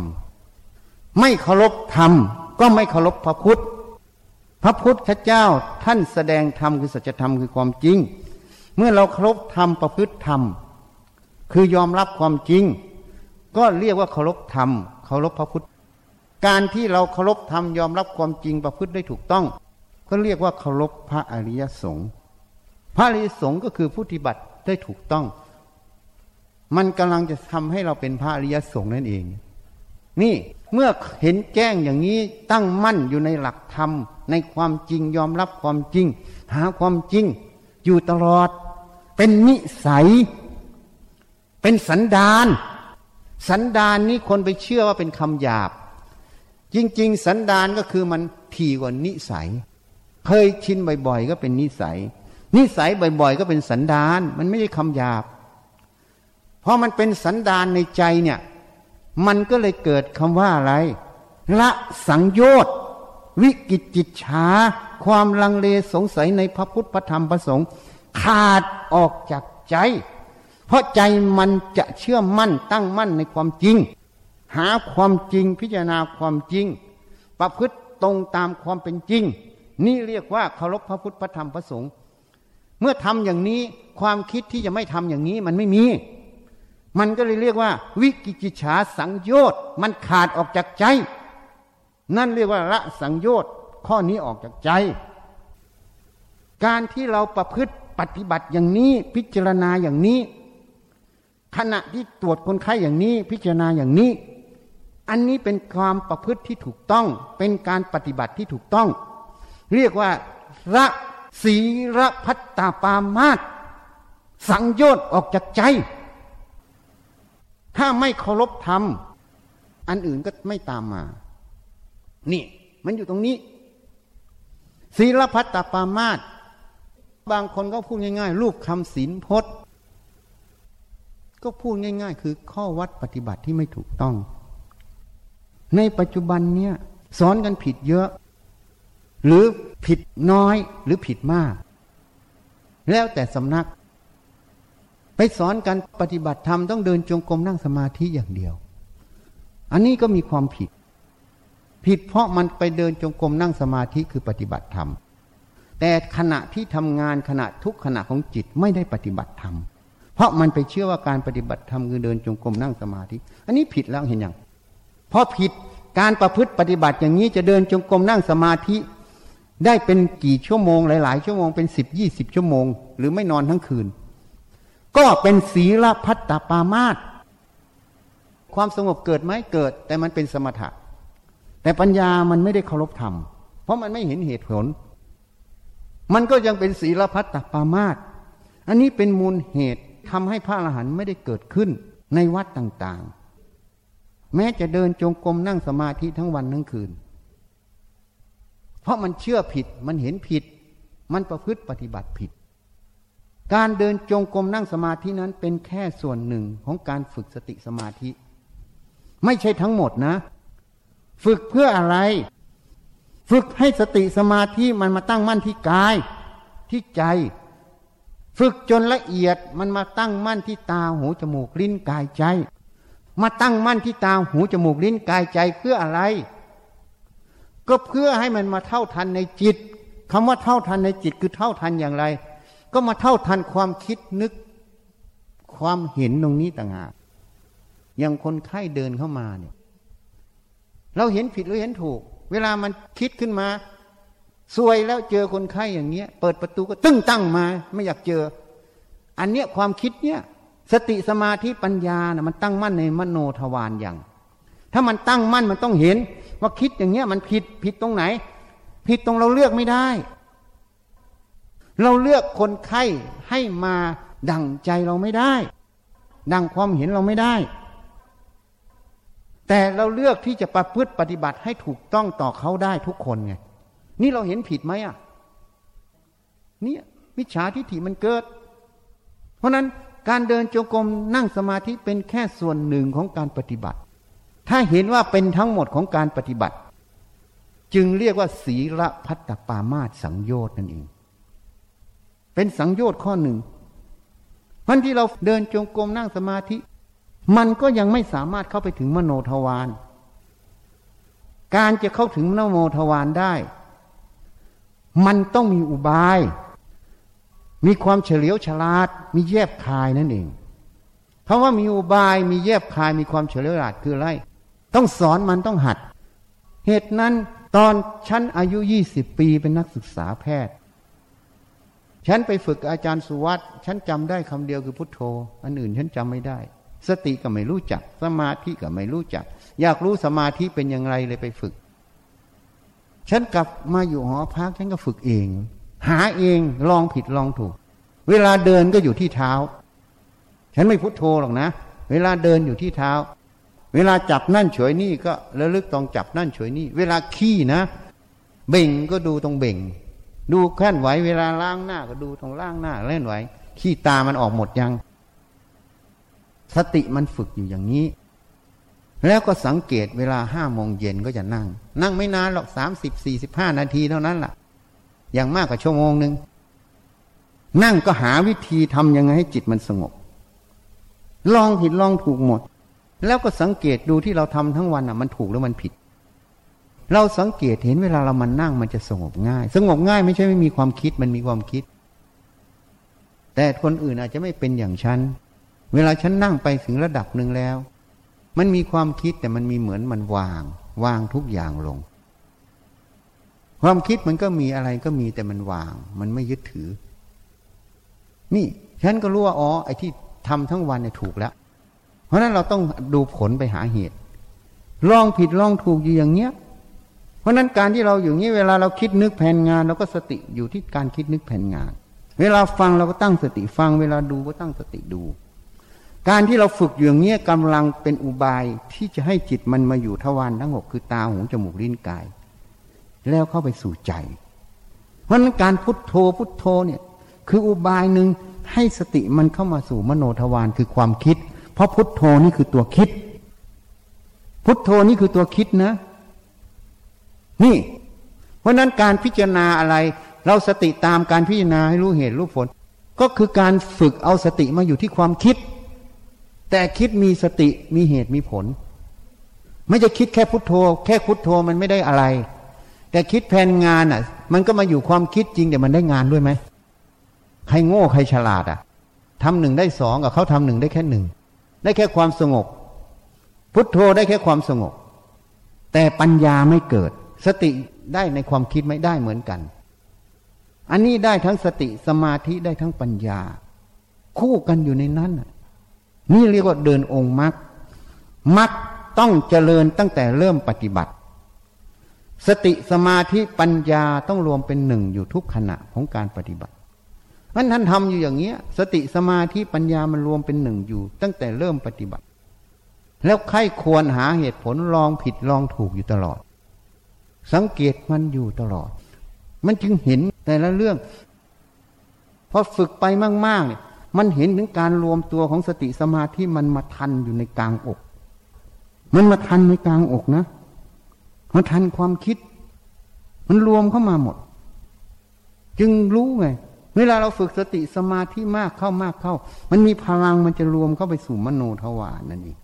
ไม่เคารพธรรม ก็ไม่เคารพพระพุทธ พระพุทธเจ้าท่านแสดงธรรมคือสัจธรรมคือความจริง เมื่อเราเคารพธรรมประพฤติธรรม คือยอมรับความจริง ก็เรียกว่าเคารพธรรม เคารพพระพุทธ การที่เราเคารพธรรมยอมรับความจริงประพฤติได้ถูกต้อง ก็เรียกว่าเคารพพระอริยสงฆ์ พระอริยสงฆ์ก็คือผู้ปฏิบัติได้ถูกต้อง มันกำลังจะทำให้เราเป็นพระอริยสงฆ์นั่นเอง นี่เมื่อเห็นแจ้งอย่างนี้ตั้งมั่นอยู่ในหลักธรรม ในความจริงยอมรับความจริง หาความจริง อยู่ตลอด เป็นนิสัย เป็นสันดานสันดานนี้คนไปเชื่อว่าเป็นคำหยาบ จริง ๆ สันดานก็คือมันถี่กว่านิสัย เคยชินบ่อย ๆ ก็เป็นนิสัย นิสัยบ่อยๆ ก็เป็นสันดาน มันไม่ใช่คำหยาบ เพราะมันเป็นสันดานในใจเนี่ย มันก็เลยเกิดคำว่าอะไร ละสังโยชน์วิกิจิตฉา ความลังเลสงสัยในพระพุทธพระธรรมพระสงฆ์ขาดออกจากใจ เพราะใจมันจะเชื่อมั่นตั้งมั่นในความจริง หาความจริงพิจารณาความจริง ประพฤติตรงตามความเป็นจริง นี่เรียกว่าเคารพพระพุทธพระธรรมพระสงฆ์ เมื่อทำอย่างนี้ความคิดที่จะไม่ทำอย่างนี้มันไม่มี มันก็เลยเรียกว่า วิกิจิจฉาสังโยชน์มันขาดออกจากใจ นั่นเรียกว่าละสังโยชน์ข้อนี้ออกจากใจ การที่เราประพฤติปฏิบัติอย่างนี้พิจารณาอย่างนี้ ขณะที่ตรวจคนไข้อย่างนี้พิจารณาอย่างนี้ อันนี้เป็นความประพฤติที่ถูกต้อง เป็นการปฏิบัติที่ถูกต้อง เรียกว่าระ ศีระพัตตาปามาตสังโยชน์ออกจากใจ ถ้าไม่เคารพธรรม อันอื่นก็ไม่ตามมา นี่ มันอยู่ตรงนี้ ศีลพัตตาปามาตบางคนก็พูดง่ายๆ รูปคำศีลพจน์ ก็พูดง่าย ๆ คือข้อวัดปฏิบัติที่ไม่ถูกต้อง ในปัจจุบันเนี่ยสอนกันผิดเยอะ หรือผิดน้อยหรือผิดมาก แล้วแต่สำนัก ไปสอนการปฏิบัติธรรมต้องเดินจงกรมนั่งสมาธิอย่างเดียว อันนี้ก็มีความผิด ผิดเพราะมันไปเดินจงกรมนั่งสมาธิคือปฏิบัติธรรม แต่ขณะที่ทำงานขณะทุกขณะของจิตไม่ได้ปฏิบัติธรรม เพราะมันไปเชื่อว่าการปฏิบัติธรรมคือเดินจงกรมนั่งสมาธิ อันนี้ผิดแล้วเห็นยังเพราะผิดการประพฤติปฏิบัติอย่างนี้จะเดินจงกรมนั่งสมาธิ ได้เป็นกี่ชั่วโมงหลาย ๆ ชั่วโมงเป็นสิบยี่สิบชั่วโมง หรือไม่นอนทั้งคืน ก็เป็นศีลพัตตปามาตความสงบเกิดไหมเกิด แต่มันเป็นสมถะ แต่ปัญญามันไม่ได้เคารพธรรม เพราะมันไม่เห็นเหตุผล มันก็ยังเป็นศีลพัตตปามาตอันนี้เป็นมูลเหตุทำให้พระอรหันต์ไม่ได้เกิดขึ้นในวัดต่างๆ แม้จะเดินจงกรมนั่งสมาธิทั้งวันทั้งคืน เพราะมันเชื่อผิดมันเห็นผิด มันประพฤติปฏิบัติผิด การเดินจงกรมนั่งสมาธินั้นเป็นแค่ส่วนหนึ่งของการฝึกสติสมาธิ ไม่ใช่ทั้งหมดนะ ฝึกเพื่ออะไร ฝึกให้สติสมาธิมันมาตั้งมั่นที่กายที่ใจ ฝึกจนละเอียดมันมาตั้งมั่นที่ตาหูจมูกลิ้นกายใจ มาตั้งมั่นที่ตาหูจมูกลิ้นกายใจเพื่ออะไร ก็เพื่อให้มันมาเท่าทันในจิตคำว่าเท่าทันในจิตคือเท่าทันอย่างไร ก็มาเท่าทันความคิดนึก ความเห็นตรงนี้ต่างหากอย่างคนไข้เดินเข้ามาเนี่ย เราเห็นผิดหรือเห็นถูก เวลามันคิดขึ้นมาซวยแล้วเจอคนไข้อย่างเงี้ย เปิดประตูก็ตึ้งตั้งมา ไม่อยากเจอ อันเนี้ยความคิดเนี่ยสติสมาธิปัญญานะมันตั้งมั่นในมโนทวารอย่าง ถ้ามันตั้งมั่นมันต้องเห็น ว่าคิดอย่างเงี้ยมันผิดผิดตรงไหน ผิดตรงเราเลือกไม่ได้ เราเลือกคนไข้ให้มาดั่งใจเราไม่ได้ ดั่งความเห็นเราไม่ได้ แต่เราเลือกที่จะประพฤติปฏิบัติให้ถูกต้องต่อเขาได้ทุกคนไงนี่เราเห็นผิดไหมอะเนี่ยวิชาทิฏฐิมันเกิด เพราะนั้นการเดินจงกรมนั่งสมาธิเป็นแค่ส่วนหนึ่งของการปฏิบัติ ถ้าเห็นว่าเป็นทั้งหมดของการปฏิบัติ จึงเรียกว่า ศีลพัตตปามาสสังโยชน์นั่นเอง เป็นสังโยชน์ข้อหนึ่งวันที่เราเดินจงกรมนั่งสมาธิ มันก็ยังไม่สามารถเข้าไปถึงมโนทวารการจะเข้าถึงมโนทวารได้ มันต้องมีอุบาย มีความเฉลียวฉลาด มีแยบคายนั่นเองเพราะว่ามีอุบายมีแยบคายมีความเฉลียวฉลาดคืออะไร ต้องสอนมันต้องหัด เหตุนั้นตอนฉันอายุยี่สิบปีเป็นนักศึกษาแพทย์ ฉันไปฝึกอาจารย์สุวัตฉันจำได้คำเดียวคือพุทโธ อันอื่นฉันจำไม่ได้ สติก็ไม่รู้จัก สมาธิก็ไม่รู้จัก อยากรู้สมาธิเป็นอย่างไรเลยไปฝึก ฉันกลับมาอยู่หอพักฉันก็ฝึกเอง หาเองลองผิดลองถูก เวลาเดินก็อยู่ที่เท้า ฉันไม่พุโทโธหรอกนะ เวลาเดินอยู่ที่เท้า เวลาจับนั่นเฉยนี่ก็ระลึกตรงจับนั่นเฉยนี่ เวลาขี้นะ เบ่งก็ดูตรงเบ่ง ดูแค่นไหวเวลาล้างหน้าก็ดูตรงล้างหน้าเล่นไหวขี้ตามันออกหมดยัง สติมันฝึกอยู่อย่างนี้ แล้วก็สังเกตเวลาห้าโมงเย็นก็จะนั่ง นั่งไม่นานหรอกสามสิบสี่สิบห้านาทีเท่านั้นแหละอย่างมากกว่าชั่วโมงหนึ่งนั่งก็หาวิธีทำยังไงให้จิตมันสงบ ลองผิดลองถูกหมด แล้วก็สังเกตดูที่เราทำทั้งวันอะ มันถูกหรือมันผิด เราสังเกตเห็นเวลาเรามันนั่งมันจะสงบง่าย สงบง่ายไม่ใช่ไม่มีความคิดมันมีความคิด แต่คนอื่นอาจจะไม่เป็นอย่างฉัน เวลาฉันนั่งไปถึงระดับหนึ่งแล้ว มันมีความคิดแต่มันมีเหมือนมันวาง วางทุกอย่างลง ความคิดมันก็มีอะไรก็มีแต่มันวาง มันไม่ยึดถือ นี่ ฉันก็รู้ว่าอ๋อไอ้ที่ทำทั้งวันเนี่ยถูกแล้ว ราะนั้นเราต้องดูผลไปหาเหตุลองผิดลองถูกอยู่อย่างเนี้ย เพราะนั้นการที่เราอยู่นี้เวลาเราคิดนึกแผนงานเราก็สติอยู่ที่การคิดนึกแผนงาน เวลาฟังเราก็ตั้งสติฟัง เวลาดูก็ตั้งสติดู การที่เราฝึกอยู่อย่างเนี้ยกำลังเป็นอุบายที่จะให้จิตมันมาอยู่ทวารทั้งหกคือตาหูจมูกลิ้นกาย แล้วเข้าไปสู่ใจ เพราะนั้นการพุทโธพุทโธเนี่ย คืออุบายหนึ่งให้สติมันเข้ามาสู่มโนทวารคือความคิด เพราะพุทโธนี่คือตัวคิด พุทโธนี่คือตัวคิดนะ นี่ เพราะนั้นการพิจารณาอะไร เราสติตามการพิจารณาให้รู้เหตุรู้ผล ก็คือการฝึกเอาสติมาอยู่ที่ความคิด แต่คิดมีสติมีเหตุมีผล ไม่จะคิดแค่พุทโธ แค่พุทโธมันไม่ได้อะไร แต่คิดแผนงานอะ มันก็มาอยู่ความคิดจริงแต่มันได้งานด้วยไหมใครโง่ใครฉลาดอะทำหนึ่งได้สองกับเขาทำหนึ่งได้แค่หนึ่ง ได้แค่ความสงบ พุทโธได้แค่ความสงบ แต่ปัญญาไม่เกิด สติได้ในความคิดไม่ได้เหมือนกัน อันนี้ได้ทั้งสติสมาธิได้ทั้งปัญญา คู่กันอยู่ในนั้น นี่เรียกว่าเดินองค์มรรคมรรคต้องเจริญตั้งแต่เริ่มปฏิบัติ สติสมาธิปัญญาต้องรวมเป็นหนึ่งอยู่ทุกขณะของการปฏิบัติ มันท่านทำอยู่อย่างเงี้ย สติสมาธิปัญญามันรวมเป็นหนึ่งอยู่ ตั้งแต่เริ่มปฏิบัติ แล้วใครควรหาเหตุผลลองผิดลองถูกอยู่ตลอด สังเกตมันอยู่ตลอด มันจึงเห็นแต่ละเรื่องพอฝึกไปมากๆเนี่ยมันเห็นถึงการรวมตัวของสติสมาธิมันมาทันอยู่ในกลางอก มันมาทันในกลางอกนะมันทันความคิด มันรวมเข้ามาหมด จึงรู้ไง เวลาเราฝึกสติสมาธิมากเข้ามากเข้า มันมีพลังมันจะรวมเข้าไปสู่มโนทวารนั่นเอง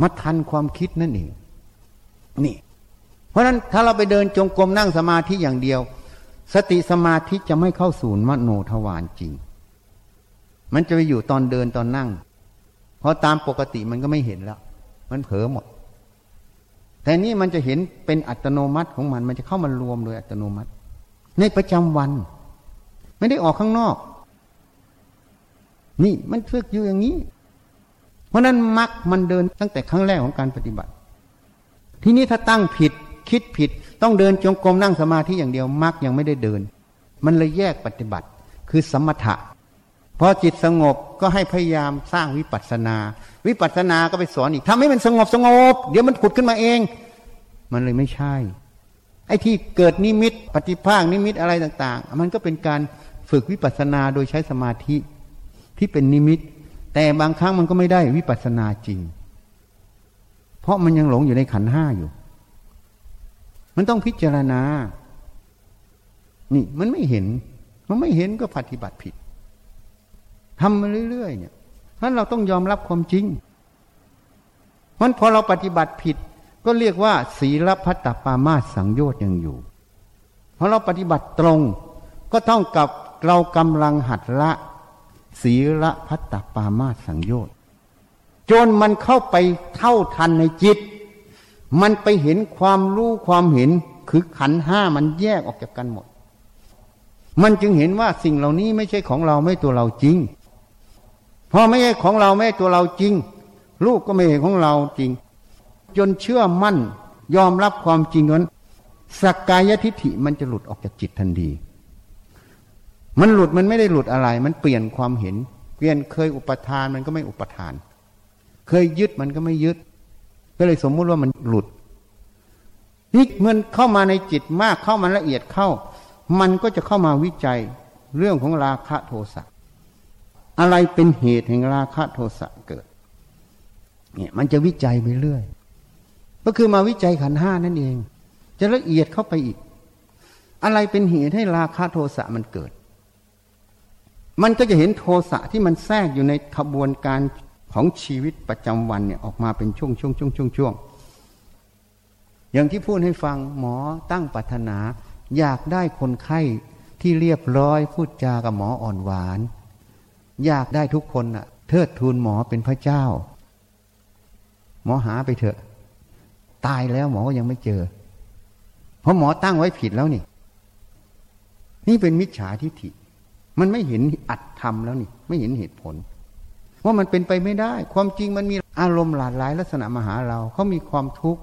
มาทันความคิดนั่นเองนี่ เพราะฉะนั้นถ้าเราไปเดินจงกรมนั่งสมาธิอย่างเดียว สติสมาธิจะไม่เข้าสู่มโนทวารจริง มันจะไปอยู่ตอนเดินตอนนั่ง เพราะตามปกติมันก็ไม่เห็นแล้ว มันเผลอหมด แต่นี่มันจะเห็นเป็นอัตโนมัติของมัน มันจะเข้ามารวมโดยอัตโนมัติ ในประจำวัน ไม่ได้ออกข้างนอก นี่มันฝึกอยู่อย่างนี้ เพราะนั้นมักมันเดินตั้งแต่ครั้งแรกของการปฏิบัติ ทีนี้ถ้าตั้งผิดคิดผิด ต้องเดินจงกรมนั่งสมาธิอย่างเดียวมักยังไม่ได้เดิน มันเลยแยกปฏิบัติ คือสมถะพอจิตสงบก็ให้พยายามสร้างวิปัสสนา วิปัสสนาก็ไปสอนอีกทำให้มันสงบสงบ เดี๋ยวมันผุดขึ้นมาเอง มันเลยไม่ใช่ ไอ้ที่เกิดนิมิต ปฏิภาคนิมิตอะไรต่าง ๆ มันก็เป็นการ ฝึกวิปัสสนาโดยใช้สมาธิที่เป็นนิมิต แต่บางครั้งมันก็ไม่ได้วิปัสสนาจริง เพราะมันยังหลงอยู่ในขันห้าอยู่ มันต้องพิจารณา นี่มันไม่เห็น มันไม่เห็นก็ปฏิบัติผิดทำมาเรื่อยๆเนี่ยเพราะเราต้องยอมรับความจริงมันพอเราปฏิบัติผิด ก็เรียกว่า ศีลพัตตปามาสังโยชน์ยังอยู่พอเราปฏิบัติตรงก็ต้องกับ เรากำลังหัดละศีละพัตตปามาสังโยชน์จนมันเข้าไปเท่าทันในจิต มันไปเห็นความรู้ความเห็นคือขันห้ามันแยกออกจากกันหมด มันจึงเห็นว่าสิ่งเหล่านี้ไม่ใช่ของเราไม่ตัวเราจริงพอไม่ใช่ของเราไม่ตัวเราจริง ลูกก็ไม่ใช่ของเราจริง จนเชื่อมั่นยอมรับความจริงนั้นสักกายทิฏฐิมันจะหลุดออกจากจิตทันที มันหลุดมันไม่ได้หลุดอะไร มันเปลี่ยนความเห็น เปลี่ยนเคยอุปทานมันก็ไม่อุปทาน เคยยึดมันก็ไม่ยึด ก็เลยสมมุติว่ามันหลุดนี่มันเข้ามาในจิตมากเข้ามาละเอียดเข้า มันก็จะเข้ามาวิจัยเรื่องของราคะโทสะอะไรเป็นเหตุแห่งราคะโทสะเกิด เนี่ยมันจะวิจัยไปเรื่อย ก็คือมาวิจัยขันห้านั่นเอง จะละเอียดเข้าไปอีก อะไรเป็นเหตุให้ราคะโทสะมันเกิด มันก็จะเห็นโทสะที่มันแทรกอยู่ในขบวนการของชีวิตประจำวันเนี่ยออกมาเป็นช่วงช่วงช่วงช่วงช่วงอย่างที่พูดให้ฟังหมอตั้งปรารถนา อยากได้คนไข้ที่เรียบร้อยพูดจากับหมออ่อนหวาน อยากได้ทุกคนน่ะ เทิดทูนหมอเป็นพระเจ้า หมอหาไปเถอะ ตายแล้วหมอก็ยังไม่เจอ เพราะหมอตั้งไว้ผิดแล้วนี่ นี่เป็นมิจฉาทิฏฐิ มันไม่เห็นอัดทำแล้วนี่ ไม่เห็นเหตุผล ว่ามันเป็นไปไม่ได้ ความจริงมันมีอารมณ์หลากหลายลักษณะมาหาเราเขามีความทุกข์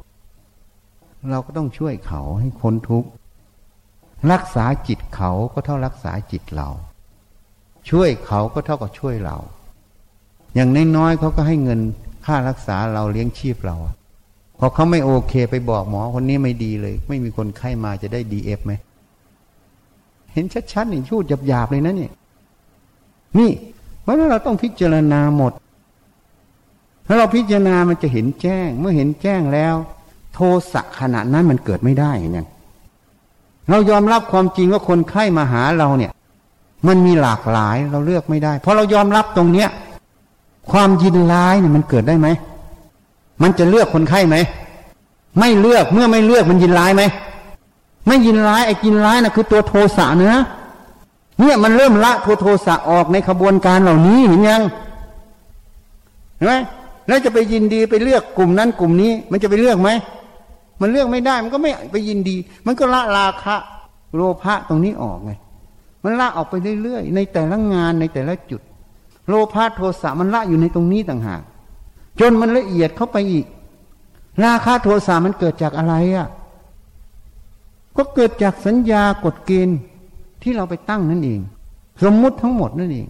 เราก็ต้องช่วยเขาให้คนทุกข์รักษาจิตเขาก็เท่ารักษาจิตเรา ช่วยเขาก็เท่ากับช่วยเรา อย่างน้อยๆเขาก็ให้เงินค่ารักษาเราเลี้ยงชีพเราพอเขาไม่โอเคไปบอกหมอคนนี้ไม่ดีเลย ไม่มีคนไข้มาจะได้ดีเอฟไหม เห็นชัดๆนี่พูดหยาบๆเลยนะเนี่ยนี่เพราะนั้นเราต้องพิจารณาหมด ถ้าเราพิจารณามันจะเห็นแจ้ง เมื่อเห็นแจ้งแล้ว โทสะขณะนั้นมันเกิดไม่ได้เนี่ยเรายอมรับความจริงว่าคนไข้มาหาเราเนี่ย มันมีหลากหลายเราเลือกไม่ได้ เพราะเรายอมรับตรงเนี้ย ความยินร้ายเนี่ยมันเกิดได้ไหม มันจะเลือกคนไข้ไหม ไม่เลือกเมื่อไม่เลือกมันยินร้ายไหม ไม่ยินร้ายไอ้กินร้ายนะคือตัวโทสะเนื้อเนี่ยมันเริ่มละโทโทสะออกในขบวนการเหล่านี้เห็นยังเห็นไหมแล้วจะไปยินดีไปเลือกกลุ่มนั้นกลุ่มนี้ มันจะไปเลือกไหมมันเลือกไม่ได้ มันก็ไม่ไปยินดี มันก็ละราคะโลภะตรงนี้ออกไงมันละออกไปเรื่อยๆในแต่ละงานในแต่ละจุด โลภะโทสะมันละอยู่ในตรงนี้ต่างหากจนมันละเอียดเข้าไปอีก ราคะโทสะมันเกิดจากอะไรอะ่ะ ก็เกิดจากสัญญากฎเกณฑ์ที่เราไปตั้งนั่นเอง สมมุติทั้งหมดนั่นเอง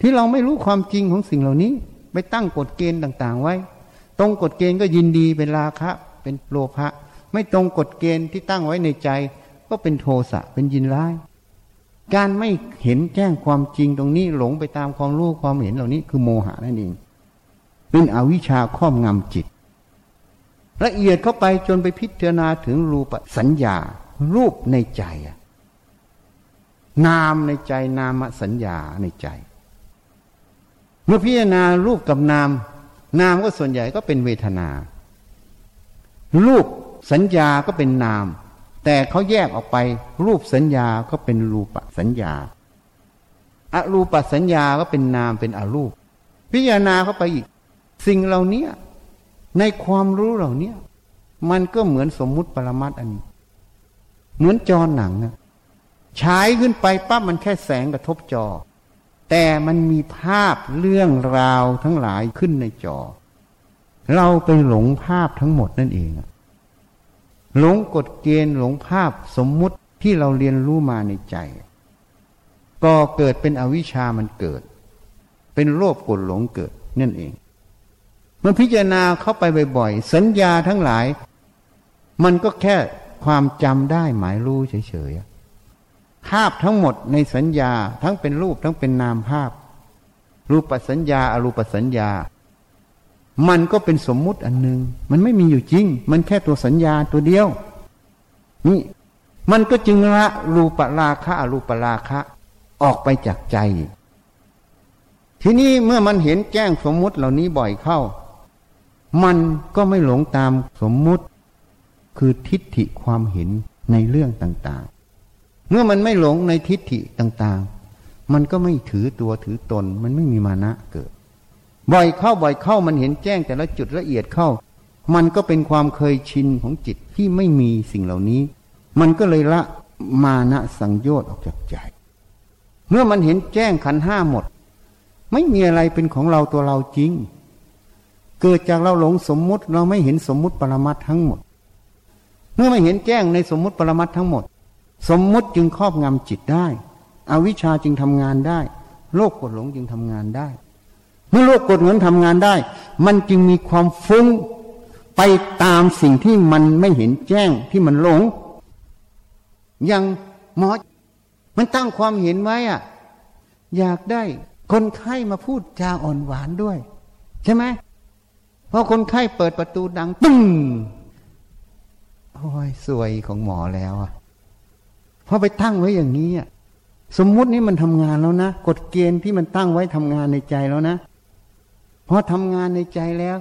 ที่เราไม่รู้ความจริงของสิ่งเหล่านี้ ไปตั้งกฎเกณฑ์ต่าง ๆ ไว้ ตรงกฎเกณฑ์ก็ยินดีเป็นราคะ เป็นโลภะไม่ตรงกฎเกณฑ์ที่ตั้งไว้ในใจ ก็เป็นโทสะเป็นยินร้าย การไม่เห็นแจ้งความจริงตรงนี้หลงไปตามความรู้ความเห็นเหล่านี้ คือโมหะนั่นเองเป็นอวิชชาครอบงำจิต ละเอียดเข้าไปจนไปพิจารณาถึงรูปสัญญา รูปในใจ นามในใจนามสัญญาในใจ เมื่อพิจารณารูปกับนาม นามก็ส่วนใหญ่ก็เป็นเวทนา รูปสัญญาก็เป็นนาม แต่เขาแยกออกไป รูปสัญญาก็เป็นรูปสัญญาอรูปสัญญาก็เป็นนามเป็นอรูป พิจารณาเข้าไปอีก สิ่งเหล่านี้ ในความรู้เหล่านี้มันก็เหมือนสมมุติปรมัตอันนี้ เหมือนจอหนังนะฉายขึ้นไปปั๊บมันแค่แสงกระทบจอ แต่มันมีภาพเรื่องราวทั้งหลายขึ้นในจอ เราไปหลงภาพทั้งหมดนั่นเองหลงกฎเกณฑ์หลงภาพสมมุติที่เราเรียนรู้มาในใจก่อเกิดเป็นอวิชามันเกิด เป็นโลภกดหลงเกิดนั่นเอง มันพิจารณาเข้าไปบ่อยๆ สัญญาทั้งหลาย มันก็แค่ความจำได้หมายรู้เฉยๆ ภาพทั้งหมดในสัญญาทั้งเป็นรูปทั้งเป็นนามภาพ รูปสัญญาอรูปสัญญา มันก็เป็นสมมุติอันหนึ่งมันไม่มีอยู่จริง มันแค่ตัวสัญญาตัวเดียว นี่มันก็จึงละรูปราคะอรูปราคะออกไปจากใจ ทีนี้เมื่อมันเห็นแจ้งสมมุติเหล่านี้บ่อยเข้า มันก็ไม่หลงตามสมมุติ คือทิฏฐิความเห็นในเรื่องต่างๆ เมื่อมันไม่หลงในทิฏฐิต่างๆ มันก็ไม่ถือตัวถือตน มันไม่มีมานะเกิด บ่อยเข้าบ่อยเข้ามันเห็นแจ้งแต่ละจุดละเอียดเข้า มันก็เป็นความเคยชินของจิตที่ไม่มีสิ่งเหล่านี้ มันก็เลยละมานะสังโยชน์ออกจากใจ เมื่อมันเห็นแจ้งขันห้าหมด ไม่มีอะไรเป็นของเราตัวเราจริง เกิดจากเราหลงสมมุติเราไม่เห็นสมมุติปรมัตทั้งหมด เมื่อไม่เห็นแจ้งในสมมุติปรมัตทั้งหมด สมมุติจึงครอบงำจิตได้ อวิชชาจึงทำงานได้ โลกกดหลงจึงทำงานได้ เมื่อโลกกดหลงทำงานได้ มันจึงมีความฟุ้งไปตามสิ่งที่มันไม่เห็นแจ้งที่มันหลง อย่างหมอ มันตั้งความเห็นไว้อะ อยากได้คนไข้มาพูดจาอ่อนหวานด้วย ใช่ไหม พอคนไข้เปิดประตูดังตึ้งโอ้ยสวยของหมอแล้วอะพอไปตั้งไว้อย่างนี้อะสมมุตินี้มันทำงานแล้วนะกฎเกณฑ์ที่มันตั้งไว้ทำงานในใจแล้วนะพอทำงานในใจแล้ว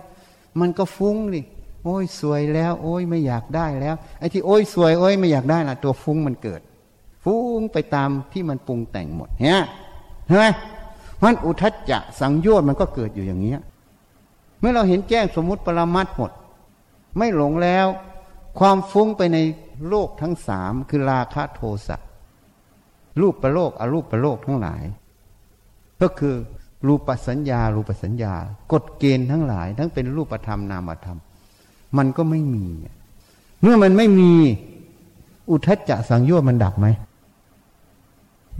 มันก็ฟุ้งดิโอ้ยสวยแล้ว โอ้ยไม่อยากได้แล้วไอ้ที่โอ้ยสวยโอ้ยไม่อยากได้ล่ะ ตัวฟุ้งมันเกิด ฟุ้งไปตามที่มันปรุงแต่งหมดเนี่ยใช่ไหมมันอุทจจะสังโยชน์มันก็เกิดอยู่อย่างเนี้ย เมื่อเราเห็นแจ้งสมมุติปรมัตหมด ไม่หลงแล้ว ความฟุ้งไปในโลกทั้งสามคือราคะโทสะรูปประโลกอรูปประโลกทั้งหลาย ก็คือรูปสัญญา รูปสัญญา กฎเกณฑ์ทั้งหลาย ทั้งเป็นรูปธรรมนามธรรม มันก็ไม่มี เมื่อมันไม่มี อุทจจะสังโยชน์มันดับไหม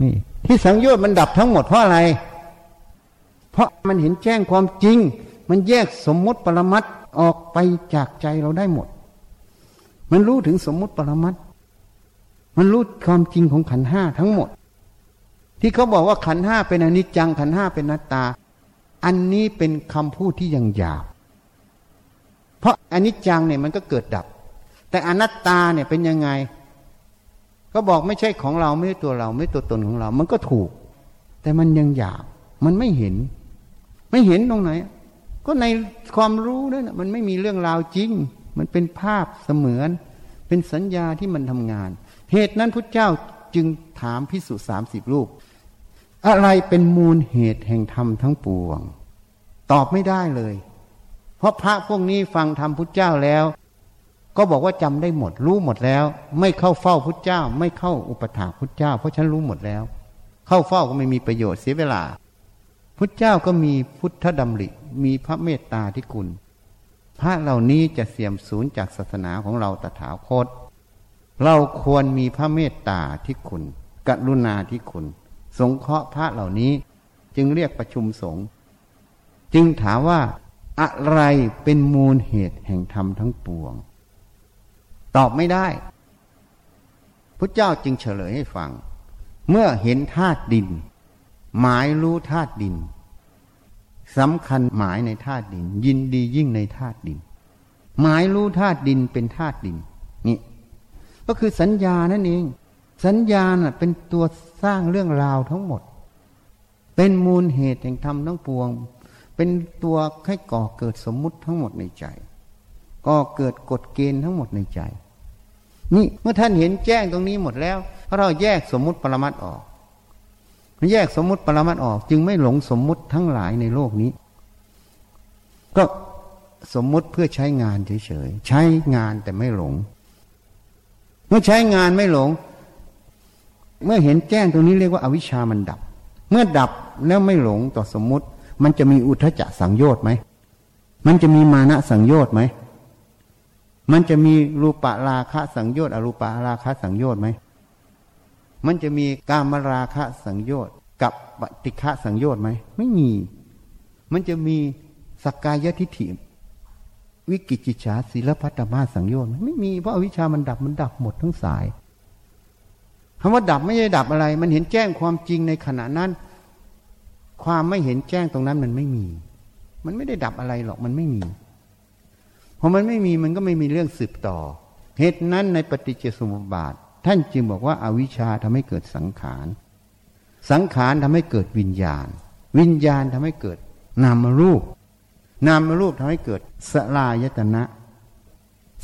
นี่ ที่สังโยชน์มันดับทั้งหมดเพราะอะไร เพราะมันเห็นแจ้งความจริง มันแยกสมมติปรมัตออกไปจากใจเราได้หมด มันรู้ถึงสมมติปรมัตมันรู้ความจริงของขันห้าทั้งหมด ที่เขาบอกว่าขันห้าเป็นอนิจจังขันห้าเป็นนัตตา อันนี้เป็นคำพูดที่ยังหยาบ เพราะอนิจจังเนี่ยมันก็เกิดดับ แต่อนัตตาเนี่ยเป็นยังไง ก็บอกไม่ใช่ของเราไม่ใช่ตัวเราไม่ตัวตนของเรา มันก็ถูก แต่มันยังหยาบ มันไม่เห็น ไม่เห็นตรงไหน ก็ในความรู้นั่นมันไม่มีเรื่องราวจริง มันเป็นภาพเสมือน เป็นสัญญาที่มันทำงาน เหตุนั้นพุทธเจ้าจึงถามพิสุสามสิบรูป อะไรเป็นมูลเหตุแห่งธรรมทั้งปวง ตอบไม่ได้เลย เพราะพระพวกนี้ฟังธรรมพุทธเจ้าแล้ว ก็บอกว่าจำได้หมด รู้หมดแล้ว ไม่เข้าเฝ้าพุทธเจ้า ไม่เข้าอุปถาพุทธเจ้า เพราะฉันรู้หมดแล้ว เข้าเฝ้าก็ไม่มีประโยชน์เสียเวลา พุทธเจ้าก็มีพุทธดำริ มีพระเมตตาที่คุณ พระเหล่านี้จะเสียมสูญจากศาสนาของเราตถาคต เราควรมีพระเมตตาที่คุณ กรุณาที่คุณ สงเคราะห์พระเหล่านี้จึงเรียกประชุมสงฆ์จึงถามว่าอะไรเป็นมูลเหตุแห่งธรรมทั้งปวง ตอบไม่ได้พระเจ้าจึงเฉลยให้ฟัง เมื่อเห็นธาตุดิน หมายรู้ธาตุดินสำคัญหมายในธาตุดิน ยินดียิ่งในธาตุดิน หมายรู้ธาตุดินเป็นธาตุดินนี่ก็คือสัญญานั่นเอง สัญญาน่ะเป็นตัวสร้างเรื่องราวทั้งหมด เป็นมูลเหตุแห่งธรรมทั้งปวง เป็นตัวให้ก่อเกิดสมมุติทั้งหมดในใจก็เกิดกฎเกณฑ์ทั้งหมดในใจ นี่เมื่อท่านเห็นแจ้งตรงนี้หมดแล้วเพราะเราแยกสมมุติปรมัตออก แยกสมมุติปรมัตออก จึงไม่หลงสมมุติทั้งหลายในโลกนี้ ก็สมมุติเพื่อใช้งานเฉยๆ ใช้งานแต่ไม่หลง เมื่อใช้งานไม่หลง เมื่อเห็นแจ้งตรงนี้เรียกว่าอาวิชามันดับ เมื่อดับแล้วไม่หลงต่อสมมุติ มันจะมีอุทจจะสังโยชน์ไหม มันจะมีมานะสังโยชน์ไหม มันจะมีรูปะราคะสังโยชน์อรูปะราคะสังโยชน์ไหม มันจะมีกามราคะสังโยชน์ กับปฏิฆะสังโยชน์ไหมไม่มี มันจะมีสกกายทิฏฐิวิกิจิจฉาศีลพัตมาสังโยชน์ไม่มีเพราะอวิชามันดับมันดับหมดทั้งสายคำว่าดับไม่ใช่ดับอะไร มันเห็นแจ้งความจริงในขณะนั้น ความไม่เห็นแจ้งตรงนั้นมันไม่มี มันไม่ได้ดับอะไรหรอกมันไม่มีพอมันไม่มีมันก็ไม่มีเรื่องสืบต่อ เหตุนั้นในปฏิจจสมุปบาท ท่านจึงบอกว่าอาวิชชาทำให้เกิดสังขาร สังขารทำให้เกิดวิญญาณ วิญญาณทำให้เกิดนามรูป นามรูปทำให้เกิดสลายตนะ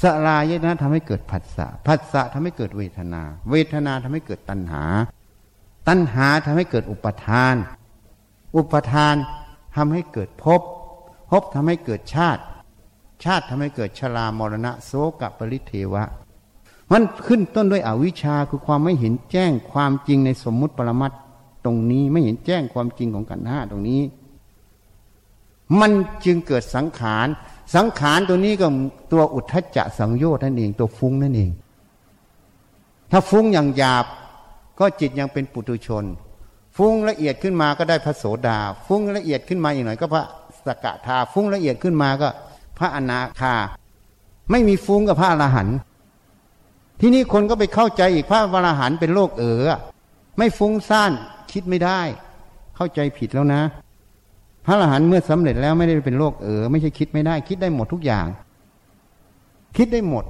สลายตนะทำให้เกิดผัสสะ ผัสสะทำให้เกิดเวทนา เวทนาทำให้เกิดตัณหา ตัณหาทำให้เกิดอุปทาน อุปทานทำให้เกิดภพ ภพทำให้เกิดชาติ ชาติทำให้เกิดชรามรณะโสกปริเทวะ มันขึ้นต้นด้วยอวิชชาคือความไม่เห็นแจ้งความจริงในสมมุติปรมัตตรงนี้ไม่เห็นแจ้งความจริงของกันห้าตรงนี้ มันจึงเกิดสังขาร สังขารตัวนี้ก็ตัวอุทธจะสังโยชน์นั่นเอง ตัวฟุ้งนั่นเอง ถ้าฟุ้งอย่างหยาบก็จิตยังเป็นปุถุชน ฟุ้งละเอียดขึ้นมาก็ได้พระโสดา ฟุ้งละเอียดขึ้นมาอย่างหน่อยก็พระสกทาฟุ้งละเอียดขึ้นมาก็ พระอนาคา ไม่มีฟุ้งกับพระอรหันต์ ที่นี่คนก็ไปเข้าใจอีกพระอรหันต์เป็นโลกเอ๋อไม่ฟุ้งซ่านคิดไม่ได้ เข้าใจผิดแล้วนะ พระอรหันต์เมื่อสำเร็จแล้วไม่ได้เป็นโลกเอ๋อไม่ใช่คิดไม่ได้ คิดได้หมดทุกอย่าง คิดได้หมด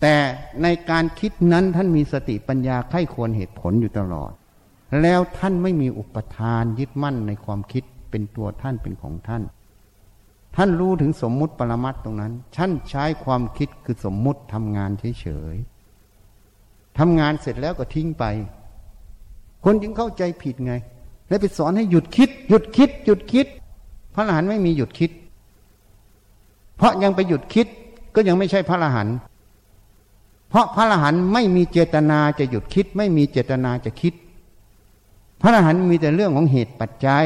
แต่ในการคิดนั้นท่านมีสติปัญญาไข้ควรเหตุผลอยู่ตลอด แล้วท่านไม่มีอุปทานยึดมั่นในความคิดเป็นตัวท่านเป็นของท่าน ท่านรู้ถึงสมมุติปรมัตตรงนั้นท่านใช้ความคิดคือสมมุติทำงานเฉยๆทำงานเสร็จแล้วก็ทิ้งไป คนจึงเข้าใจผิดไง แล้วไปสอนให้หยุดคิด หยุดคิด หยุดคิด พระอรหันต์ไม่มีหยุดคิด เพราะยังไปหยุดคิดก็ยังไม่ใช่พระอรหันต์เพราะพระอรหันต์ไม่มีเจตนาจะหยุดคิด ไม่มีเจตนาจะคิด พระอรหันต์มีแต่เรื่องของเหตุปัจจัย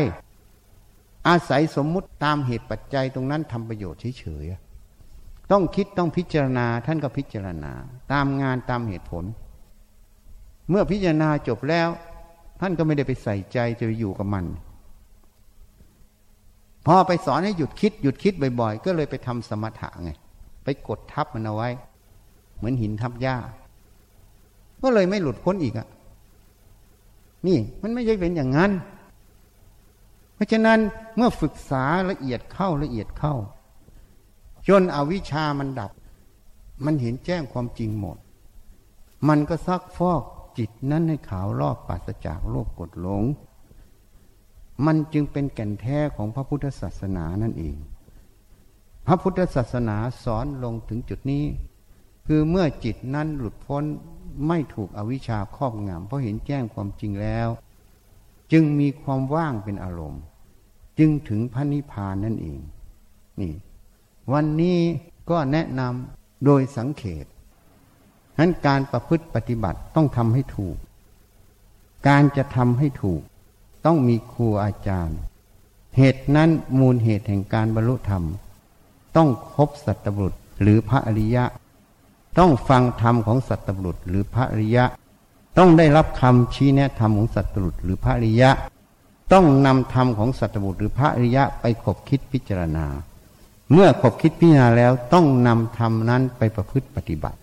อาศัยสมมุติตามเหตุปัจจัยตรงนั้นทำประโยชน์เฉยๆต้องคิดต้องพิจารณาท่านก็พิจารณา ตามงานตามเหตุผล เมื่อพิจารณาจบแล้ว ท่านก็ไม่ได้ไปใส่ใจจะไปอยู่กับมัน พอไปสอนให้หยุดคิดหยุดคิดบ่อยๆ ก็เลยไปทำสมถะไง ไปกดทับมันเอาไว้ เหมือนหินทับหญ้า ก็เลยไม่หลุดพ้นอีกอะนี่มันไม่ใช่เป็นอย่างนั้น เพราะฉะนั้นเมื่อฝึกษาละเอียดเข้าละเอียดเข้า จนอวิชามันดับ มันเห็นแจ้งความจริงหมด มันก็ซักฟอกจิตนั้นให้ขาวรอบปราศจากโลกกดหลง มันจึงเป็นแก่นแท้ของพระพุทธศาสนานั่นเอง พระพุทธศาสนาสอนลงถึงจุดนี้ คือเมื่อจิตนั้นหลุดพ้นไม่ถูกอวิชชาครอบงำเพราะเห็นแจ้งความจริงแล้ว จึงมีความว่างเป็นอารมณ์ จึงถึงพระนิพพานนั่นเอง นี่ วันนี้ก็แนะนำโดยสังเขตนั้นการประพฤติปฏิบัติต้องทำให้ถูก การจะทำให้ถูก ต้องมีครูอาจารย์ เหตุนั้นมูลเหตุแห่งการบรรลุธรรม ต้องคบสัตบุตรหรือพระอริยะ ต้องฟังธรรมของสัตบุตรหรือพระอริยะ ต้องได้รับคำชี้แนะธรรมของสัตบุตรหรือพระริยะ ต้องนำธรรมของสัตบุตรหรือพระริยะไปขบคิดพิจารณา เมื่อขบคิดพิจารณาแล้วต้องนำธรรมนั้นไปประพฤติปฏิบัติ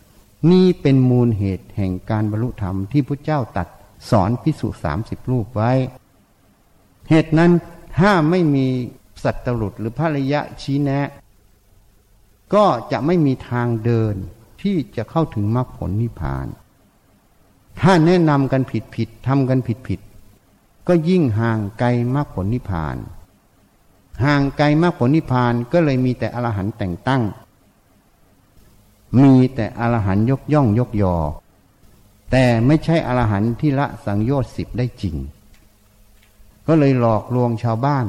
นี่เป็นมูลเหตุแห่งการบรรลุธรรมที่พระเจ้าตัดสอนพิสุสามสิบรูปไว้ เหตุนั้นถ้าไม่มีสัตบุตรหรือพระริยะชี้แนะ ก็จะไม่มีทางเดินที่จะเข้าถึงมรรคผลนิพพาน ถ้าแนะนำกันผิดผิดทำกันผิดผิดก็ยิ่งห่างไกลมรรคผลนิพพาน ห่างไกลมรรคผลนิพพานก็เลยมีแต่อรหันต์แต่งตั้ง มีแต่อรหันต์ยกย่องยกยอ แต่ไม่ใช่อรหันต์ที่ละสังโยชน์สิบได้จริง ก็เลยหลอกลวงชาวบ้าน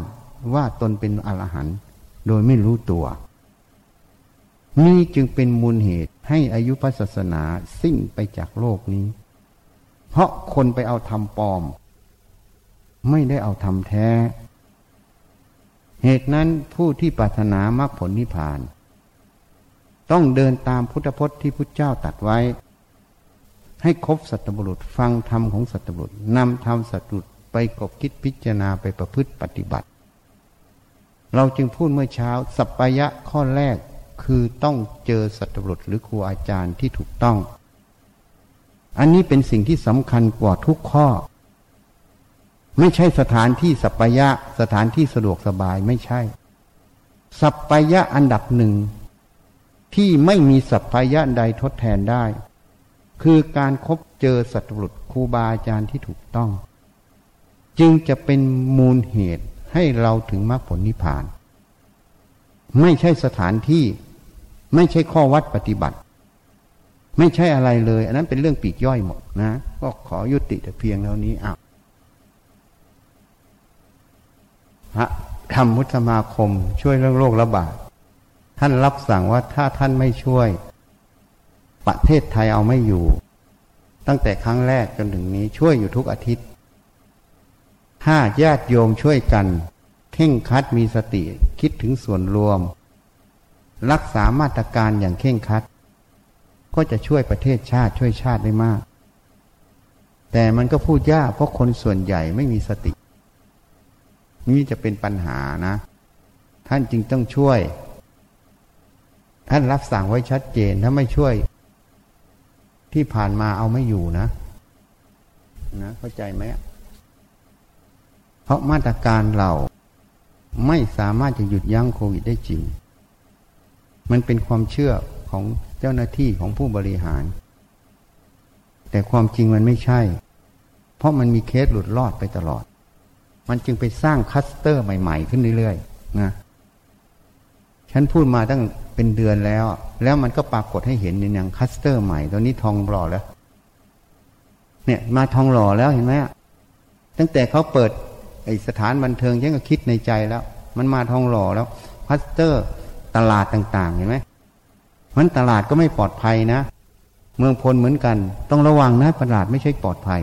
ว่าตนเป็นอรหันต์โดยไม่รู้ตัว นี่จึงเป็นมูลเหตุให้อายุพระศาสนาสิ้นไปจากโลกนี้ เพราะคนไปเอาทำปลอม ไม่ได้เอาทำแท้ เหตุนั้นผู้ที่ปรารถนามรรคผลนิพพาน ต้องเดินตามพุทธพจน์ที่พุทธเจ้าตัดไว้ ให้ครบสัตบุรุษฟังธรรมของสัตบุรุษนำธรรมสัตบุรุษไปกบคิดพิจารณาไปประพฤติปฏิบัติ เราจึงพูดเมื่อเช้า สัพพยะข้อแรกคือต้องเจอสัตบุรุษหรือครูอาจารย์ที่ถูกต้อง อันนี้เป็นสิ่งที่สำคัญกว่าทุกข้อ ไม่ใช่สถานที่สัพพยะสถานที่สะดวกสบายไม่ใช่ สัพพยะอันดับหนึ่งที่ไม่มีสัพพยะใดทดแทนได้ คือการครบเจอสัตบุรุษครูบาอาจารย์ที่ถูกต้อง จึงจะเป็นมูลเหตุให้เราถึงมรรคผลนิพพาน ไม่ใช่สถานที่ ไม่ใช่ข้อวัดปฏิบัติ ไม่ใช่อะไรเลย อันนั้นเป็นเรื่องปีกย่อยหมดนะ ก็ขอยุติแต่เพียงเท่านี้อ้าวพระธรรมพุทธมาคมช่วยเรื่องโรคระบาดท่านรับสั่งว่าถ้าท่านไม่ช่วย ประเทศไทยเอาไม่อยู่ ตั้งแต่ครั้งแรกจนถึงนี้ช่วยอยู่ทุกอาทิตย์ถ้าญาติโยมช่วยกันเข่งคัดมีสติคิดถึงส่วนรวม รักษามาตรการอย่างเข่งคัด ก็จะช่วยประเทศชาติช่วยชาติได้มาก แต่มันก็พูดยากเพราะคนส่วนใหญ่ไม่มีสติ นี่จะเป็นปัญหานะ ท่านจึงต้องช่วย ท่านรับสั่งไว้ชัดเจนถ้าไม่ช่วย ที่ผ่านมาเอาไม่อยู่นะ นะ เข้าใจไหมเพราะมาตรการเราไม่สามารถจะหยุดยั้งโควิดได้จริง มันเป็นความเชื่อของ เจ้าหน้าที่ของผู้บริหาร แต่ความจริงมันไม่ใช่ เพราะมันมีเคสหลุดรอดไปตลอด มันจึงไปสร้างคลัสเตอร์ใหม่ ๆ ขึ้นเรื่อยๆนะฉันพูดมาตั้งเป็นเดือนแล้ว แล้วมันก็ปรากฏให้เห็นในอย่างคลัสเตอร์ใหม่ตอนนี้ทองหล่อแล้ว เนี่ย มาทองหล่อแล้วเห็นไหมตั้งแต่เขาเปิดไอสถานบันเทิงยังก็คิดในใจแล้ว มันมาทองหล่อแล้วพัสเตอร์ตลาดต่าง ๆ เห็นไหม มันตลาดก็ไม่ปลอดภัยนะ เมืองพลเหมือนกัน ต้องระวังนะตลาดไม่ใช่ปลอดภัย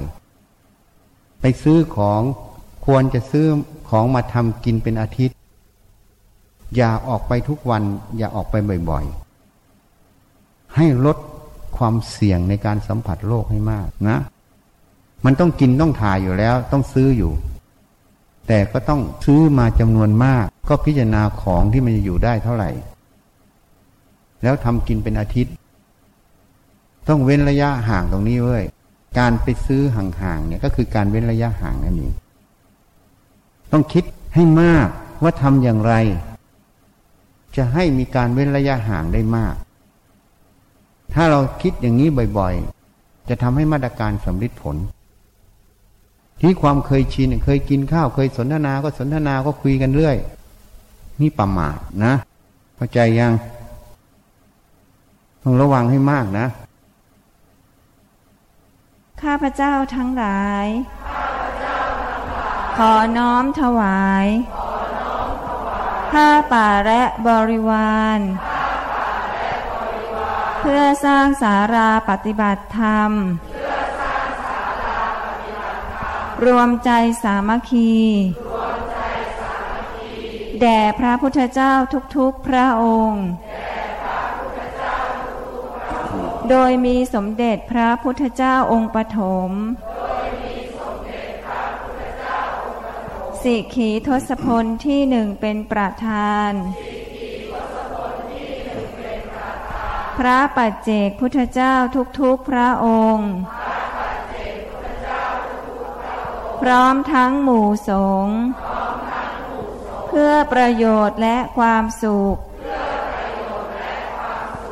ไปซื้อของควรจะซื้อของมาทำกินเป็นอาทิตย์ อย่าออกไปทุกวัน อย่าออกไปบ่อยๆ ให้ลดความเสี่ยงในการสัมผัสโรคให้มากนะ มันต้องกินต้องถ่ายอยู่แล้ว ต้องซื้ออยู่ แต่ก็ต้องซื้อมาจำนวนมาก ก็พิจารณาของที่มันจะอยู่ได้เท่าไหร่ แล้วทำกินเป็นอาทิตย์ ต้องเว้นระยะห่างตรงนี้เว้ยการไปซื้อห่างๆเนี่ยก็คือการเว้นระยะห่างนั่นเองต้องคิดให้มากว่าทำอย่างไร จะให้มีการเว้นระยะห่างได้มาก ถ้าเราคิดอย่างนี้บ่อยๆ จะทำให้มาตรการสำเร็จผล ที่ความเคยชินเคยกินข้าวเคยสนทนาก็สนทนาก็คุยกันเรื่อย นี่ประมาทนะเข้าใจยัง ต้องระวังให้มากนะ ข้าพเจ้าทั้งหลาย ขอน้อมถวายผ้าป่าและบริวาร เพื่อสร้างสาราปฏิบัติธรรม รวมใจสามัคคีแด่พระพุทธเจ้าทุกๆพระองค์ โดยมีสมเด็จพระพุทธเจ้าองค์ปฐมสิขีทศพลที่หนึ่งเป็นประธาน พระปัจเจกพุทธเจ้าทุกๆพระองค์ พร้อมทั้งหมู่สงฆ์เพื่อประโยชน์และความสุข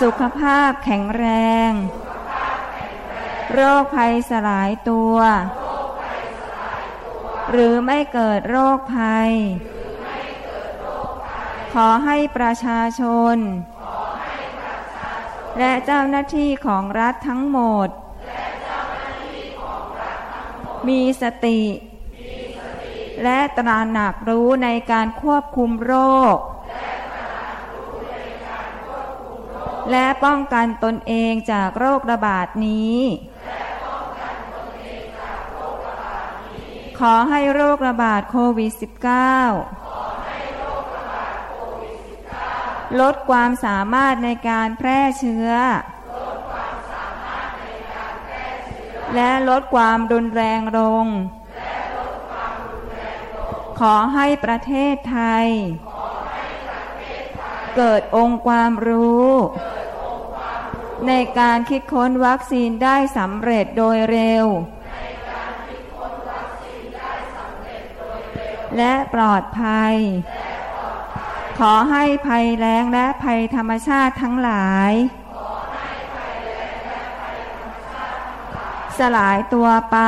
สุขภาพแข็งแรง โรคภัยสลายตัว หรือไม่เกิดโรคภัย ขอให้ประชาชน และเจ้าหน้าที่ของรัฐทั้งหมด มีสติ และตระหนักรู้ในการควบคุมโรค และป้องกันตนเองจากโรคระบาดนี้ ขอให้โรคระบาดโควิด -19 ลดความสามารถในการแพร่เชื้อ และลดความรุนแรงลง ขอให้ประเทศไทยเกิดองค์ความรู้ ในการคิดค้นวัคซีนได้สำเร็จโดยเร็ว และปลอดภัย ขอให้ภัยแล้งและภัยธรรมชาติทั้งหลาย สลายตัวไป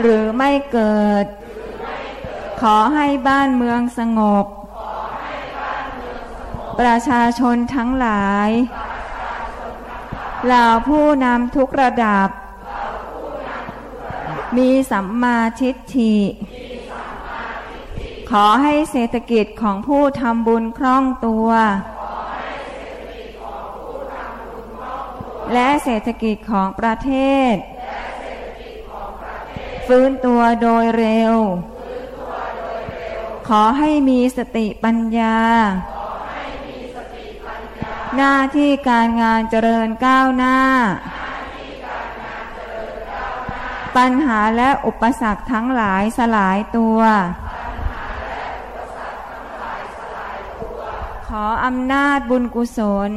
หรือไม่เกิด ขอให้บ้านเมืองสงบประชาชนทั้งหลาย เหล่าผู้นำทุกระดับ มีสัมมาทิฏฐิ ขอให้เศรษฐกิจของผู้ทำบุญคล่องตัว และเศรษฐกิจของประเทศ ฟื้นตัวโดยเร็ว ขอให้มีสติปัญญา หน้าที่การงานเจริญก้าวหน้า ปัญหาและอุปสรรคทั้งหลายสลายตัว ขออำนาจบุญกุศล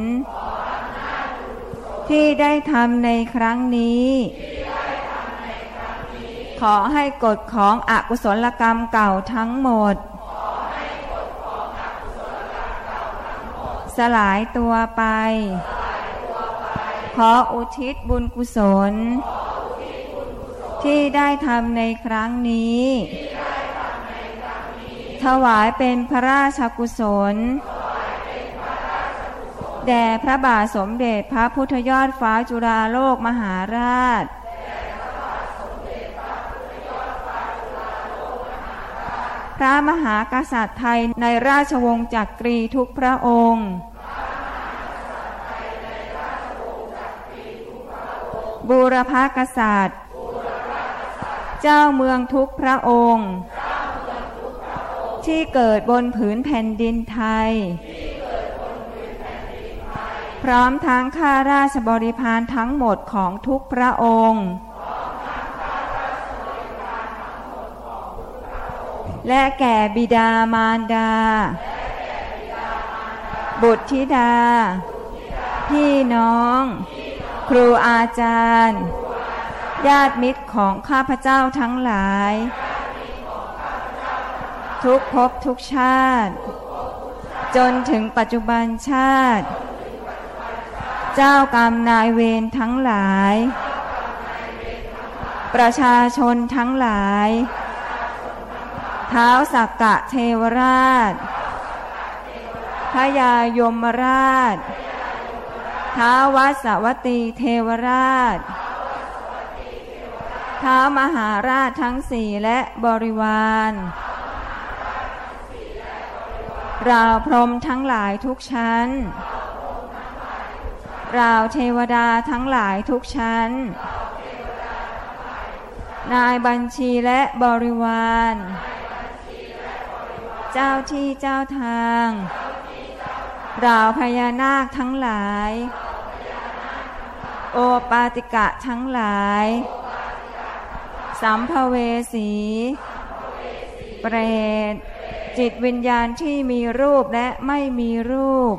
ที่ได้ทำในครั้งนี้ขอให้กฎของอกุศลกรรมเก่าทั้งหมด ลายตัวไป ขออุทิศบุญกุศล ที่ได้ทำในครั้งนี้ ถวายเป็นพระราชกุศล แด่พระบาทสมเด็จพระพุทธยอดฟ้าจุฬาโลกมหาราชพระมหากษัตริย์ไทยในราชวงศ์จักรีทุกพระองค์ บูรพากษัตริย์ เจ้าเมืองทุกพระองค์ ที่เกิดบนผืนแผ่นดินไทย พร้อมทั้งข้าราชบริพารทั้งหมดของทุกพระองค์ และแก่บิดามารดา บุตรธิดา พี่น้อง ครูอาจารย์ ญาติมิตรของข้าพเจ้าทั้งหลาย ทุกภพทุกชาติ จนถึงปัจจุบันชาติ เจ้ากรรมนายเวรทั้งหลาย ประชาชนทั้งหลาย เท้าสักกะเทวราชพระยายมราช ท้าวสวัสวตีเทวราช ท้าวมหาราชทั้งสี่และบริวาร ราวพรมทั้งหลายทุกชั้น ราวเทวดาทั้งหลายทุกชั้น นายบัญชีและบริวาร เจ้าที่เจ้าทาง ราวพญานาคทั้งหลาย โอปาติกะทั้งหลาย สัมภเวสี เปรต จิตวิญญาณที่มีรูปและไม่มีรูป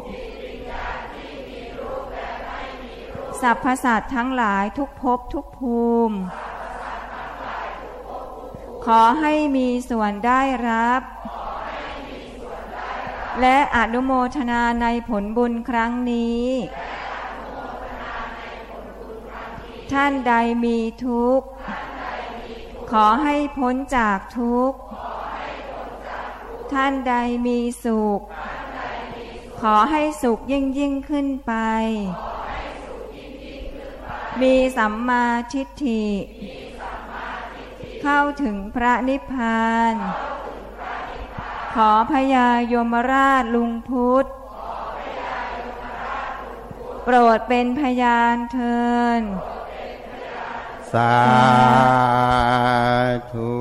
สัพพสัตว์ทั้งหลายทุกภพทุกภูมิ ขอให้มีส่วนได้รับ และอนุโมทนาในผลบุญครั้งนี้ ท่านใดมีทุกข์ ขอให้พ้นจากทุกข์ ท่านใดมีสุข ขอให้สุขยิ่งยิ่งขึ้นไป มีสัมมาทิฏฐิ เข้าถึงพระนิพพาน ขอพญายมราชลุงพุทธโปรดเป็นพยานเทินสาธุ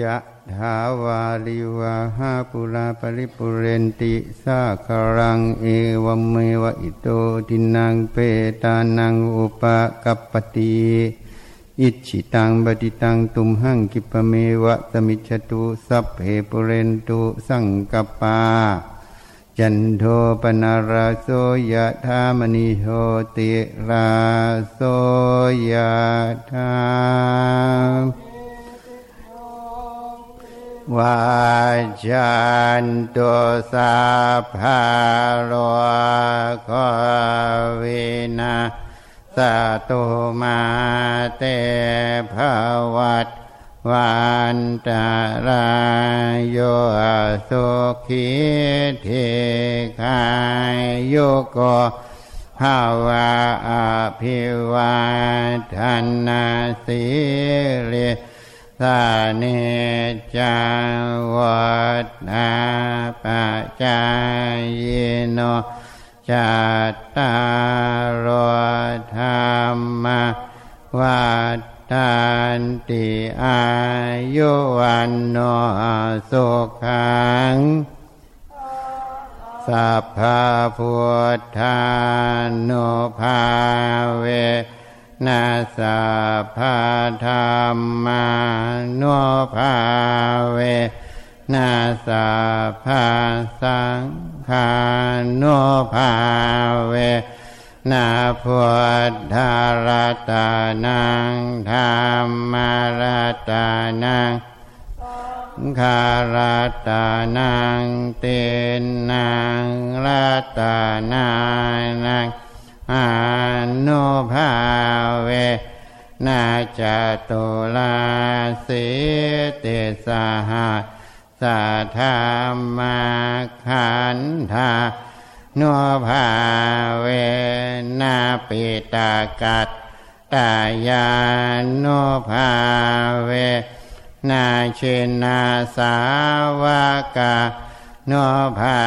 ยะถาวาลิวาหาปุราปริปุเรนติสาคารังเอวเมวะอิโตทินังเปตานังอุปกัปปติ อิจิตังบดิตังตุมหังกิปะเมวะสมิจฉตุสัพเพปุเรนตุสังกปา จันโทปนาราโสยะธามณิโหติราโสยะธามวาจันตุสัพพะโลกวินา สตุมาเตภวัตวันตารายโยสุขีเทคายโยโกภาวะอภิวาทนาสิริสาเนจังวัฏนาปจายโน จัตตารธรรมวัฏานติอายุวันโนสุขังสัพพะพุทธานุภาเวนัสะพะธรรมานุภาเวนัสะพะสังฆา นุภาเวนาพุทธารตานังธรรมารตานังคารตานังเตนังรัตานานังอนุภาเวนาจตุลาสิเตสหะสัทธามาขันธา นุภาเวนาปิตากัตตายานุภาเวนาเชนาสาวกาโนภา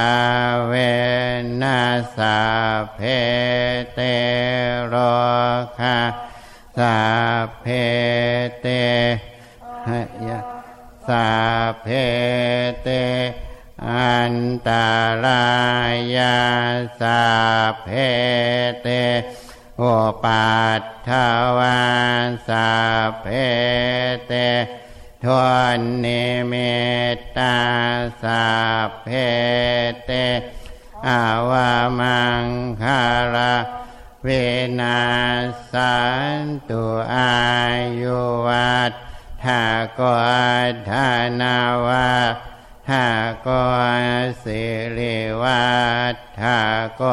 เวนัสาเพเตโรคาสาเพเตหยะสาเพเต อันตารายาสาเพเตโอปัตถวาสาเพเตทวนนิเมตตาสาเพเตอาวามังคาราเวนาสันตุอายุวัตถากทานาวา ถากสิริวัตถาก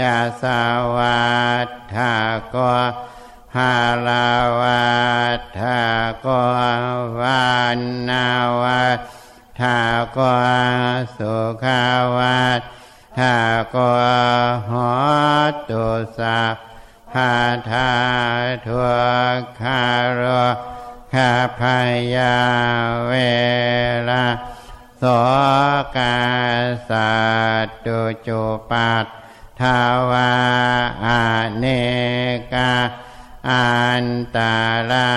ยาสาวัตถากฮาลาวัตถากวันนาวัตถากสุขาวัตถากหอตุสาพาทาทุกขารข้าพยาเวลา สกาสัตตุจุปัตทาวาอเนกาอันตารา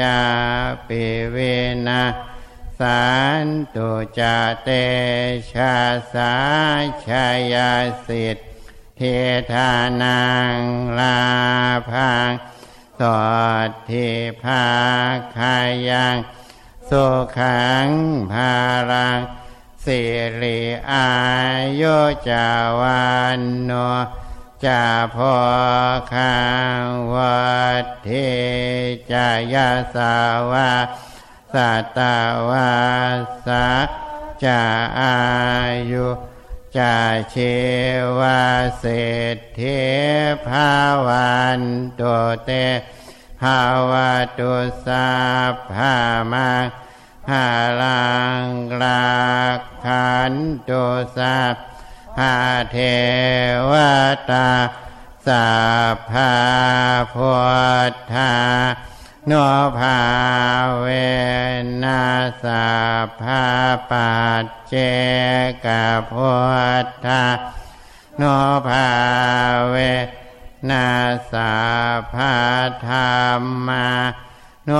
ยาปิเวนะสันตุจเตชาสาชายาสิทธิเทธานังลาพังสอดทิภาคายัง สุขังภารังสิริอายุจาวันโนจาพอข้างวัดเทจายาสาวาสัตวาสาจาอายุจาเชวาเศรษฐีภาวันตุเต ภาวตุสาภามาหาลังลาขันตุสาหาเทวตาสัพาพุทธาโนภาเวนัสัพพาปัจเจกพุทธาโนภาเว นัสัพาธรรมาโน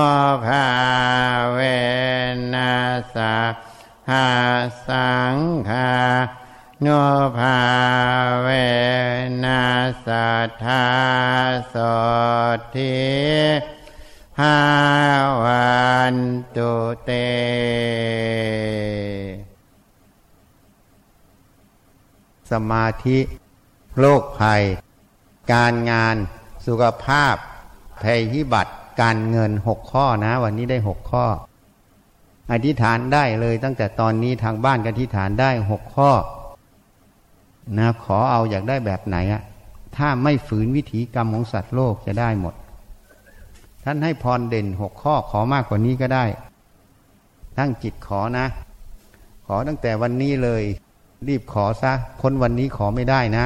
ภาเวนัสัพาสังฆาโนภาเวนัสัทธาสทิภาวันตุเต สมาธิโรคภัย การงานสุขภาพภัยพิบัติการเงินหกข้อนะ วันนี้ได้หกข้อ อธิษฐานได้เลยตั้งแต่ตอนนี้ทางบ้านก็อธิษฐานได้หกข้อนะขอเอาอยากได้แบบไหนอะถ้าไม่ฝืนวิถีกรรมของสัตว์โลกจะได้หมด ท่านให้พรเด่นหกข้อขอมากกว่านี้ก็ได้ตั้งจิตขอนะ ขอตั้งแต่วันนี้เลย รีบขอซะพ้นวันนี้ขอไม่ได้นะ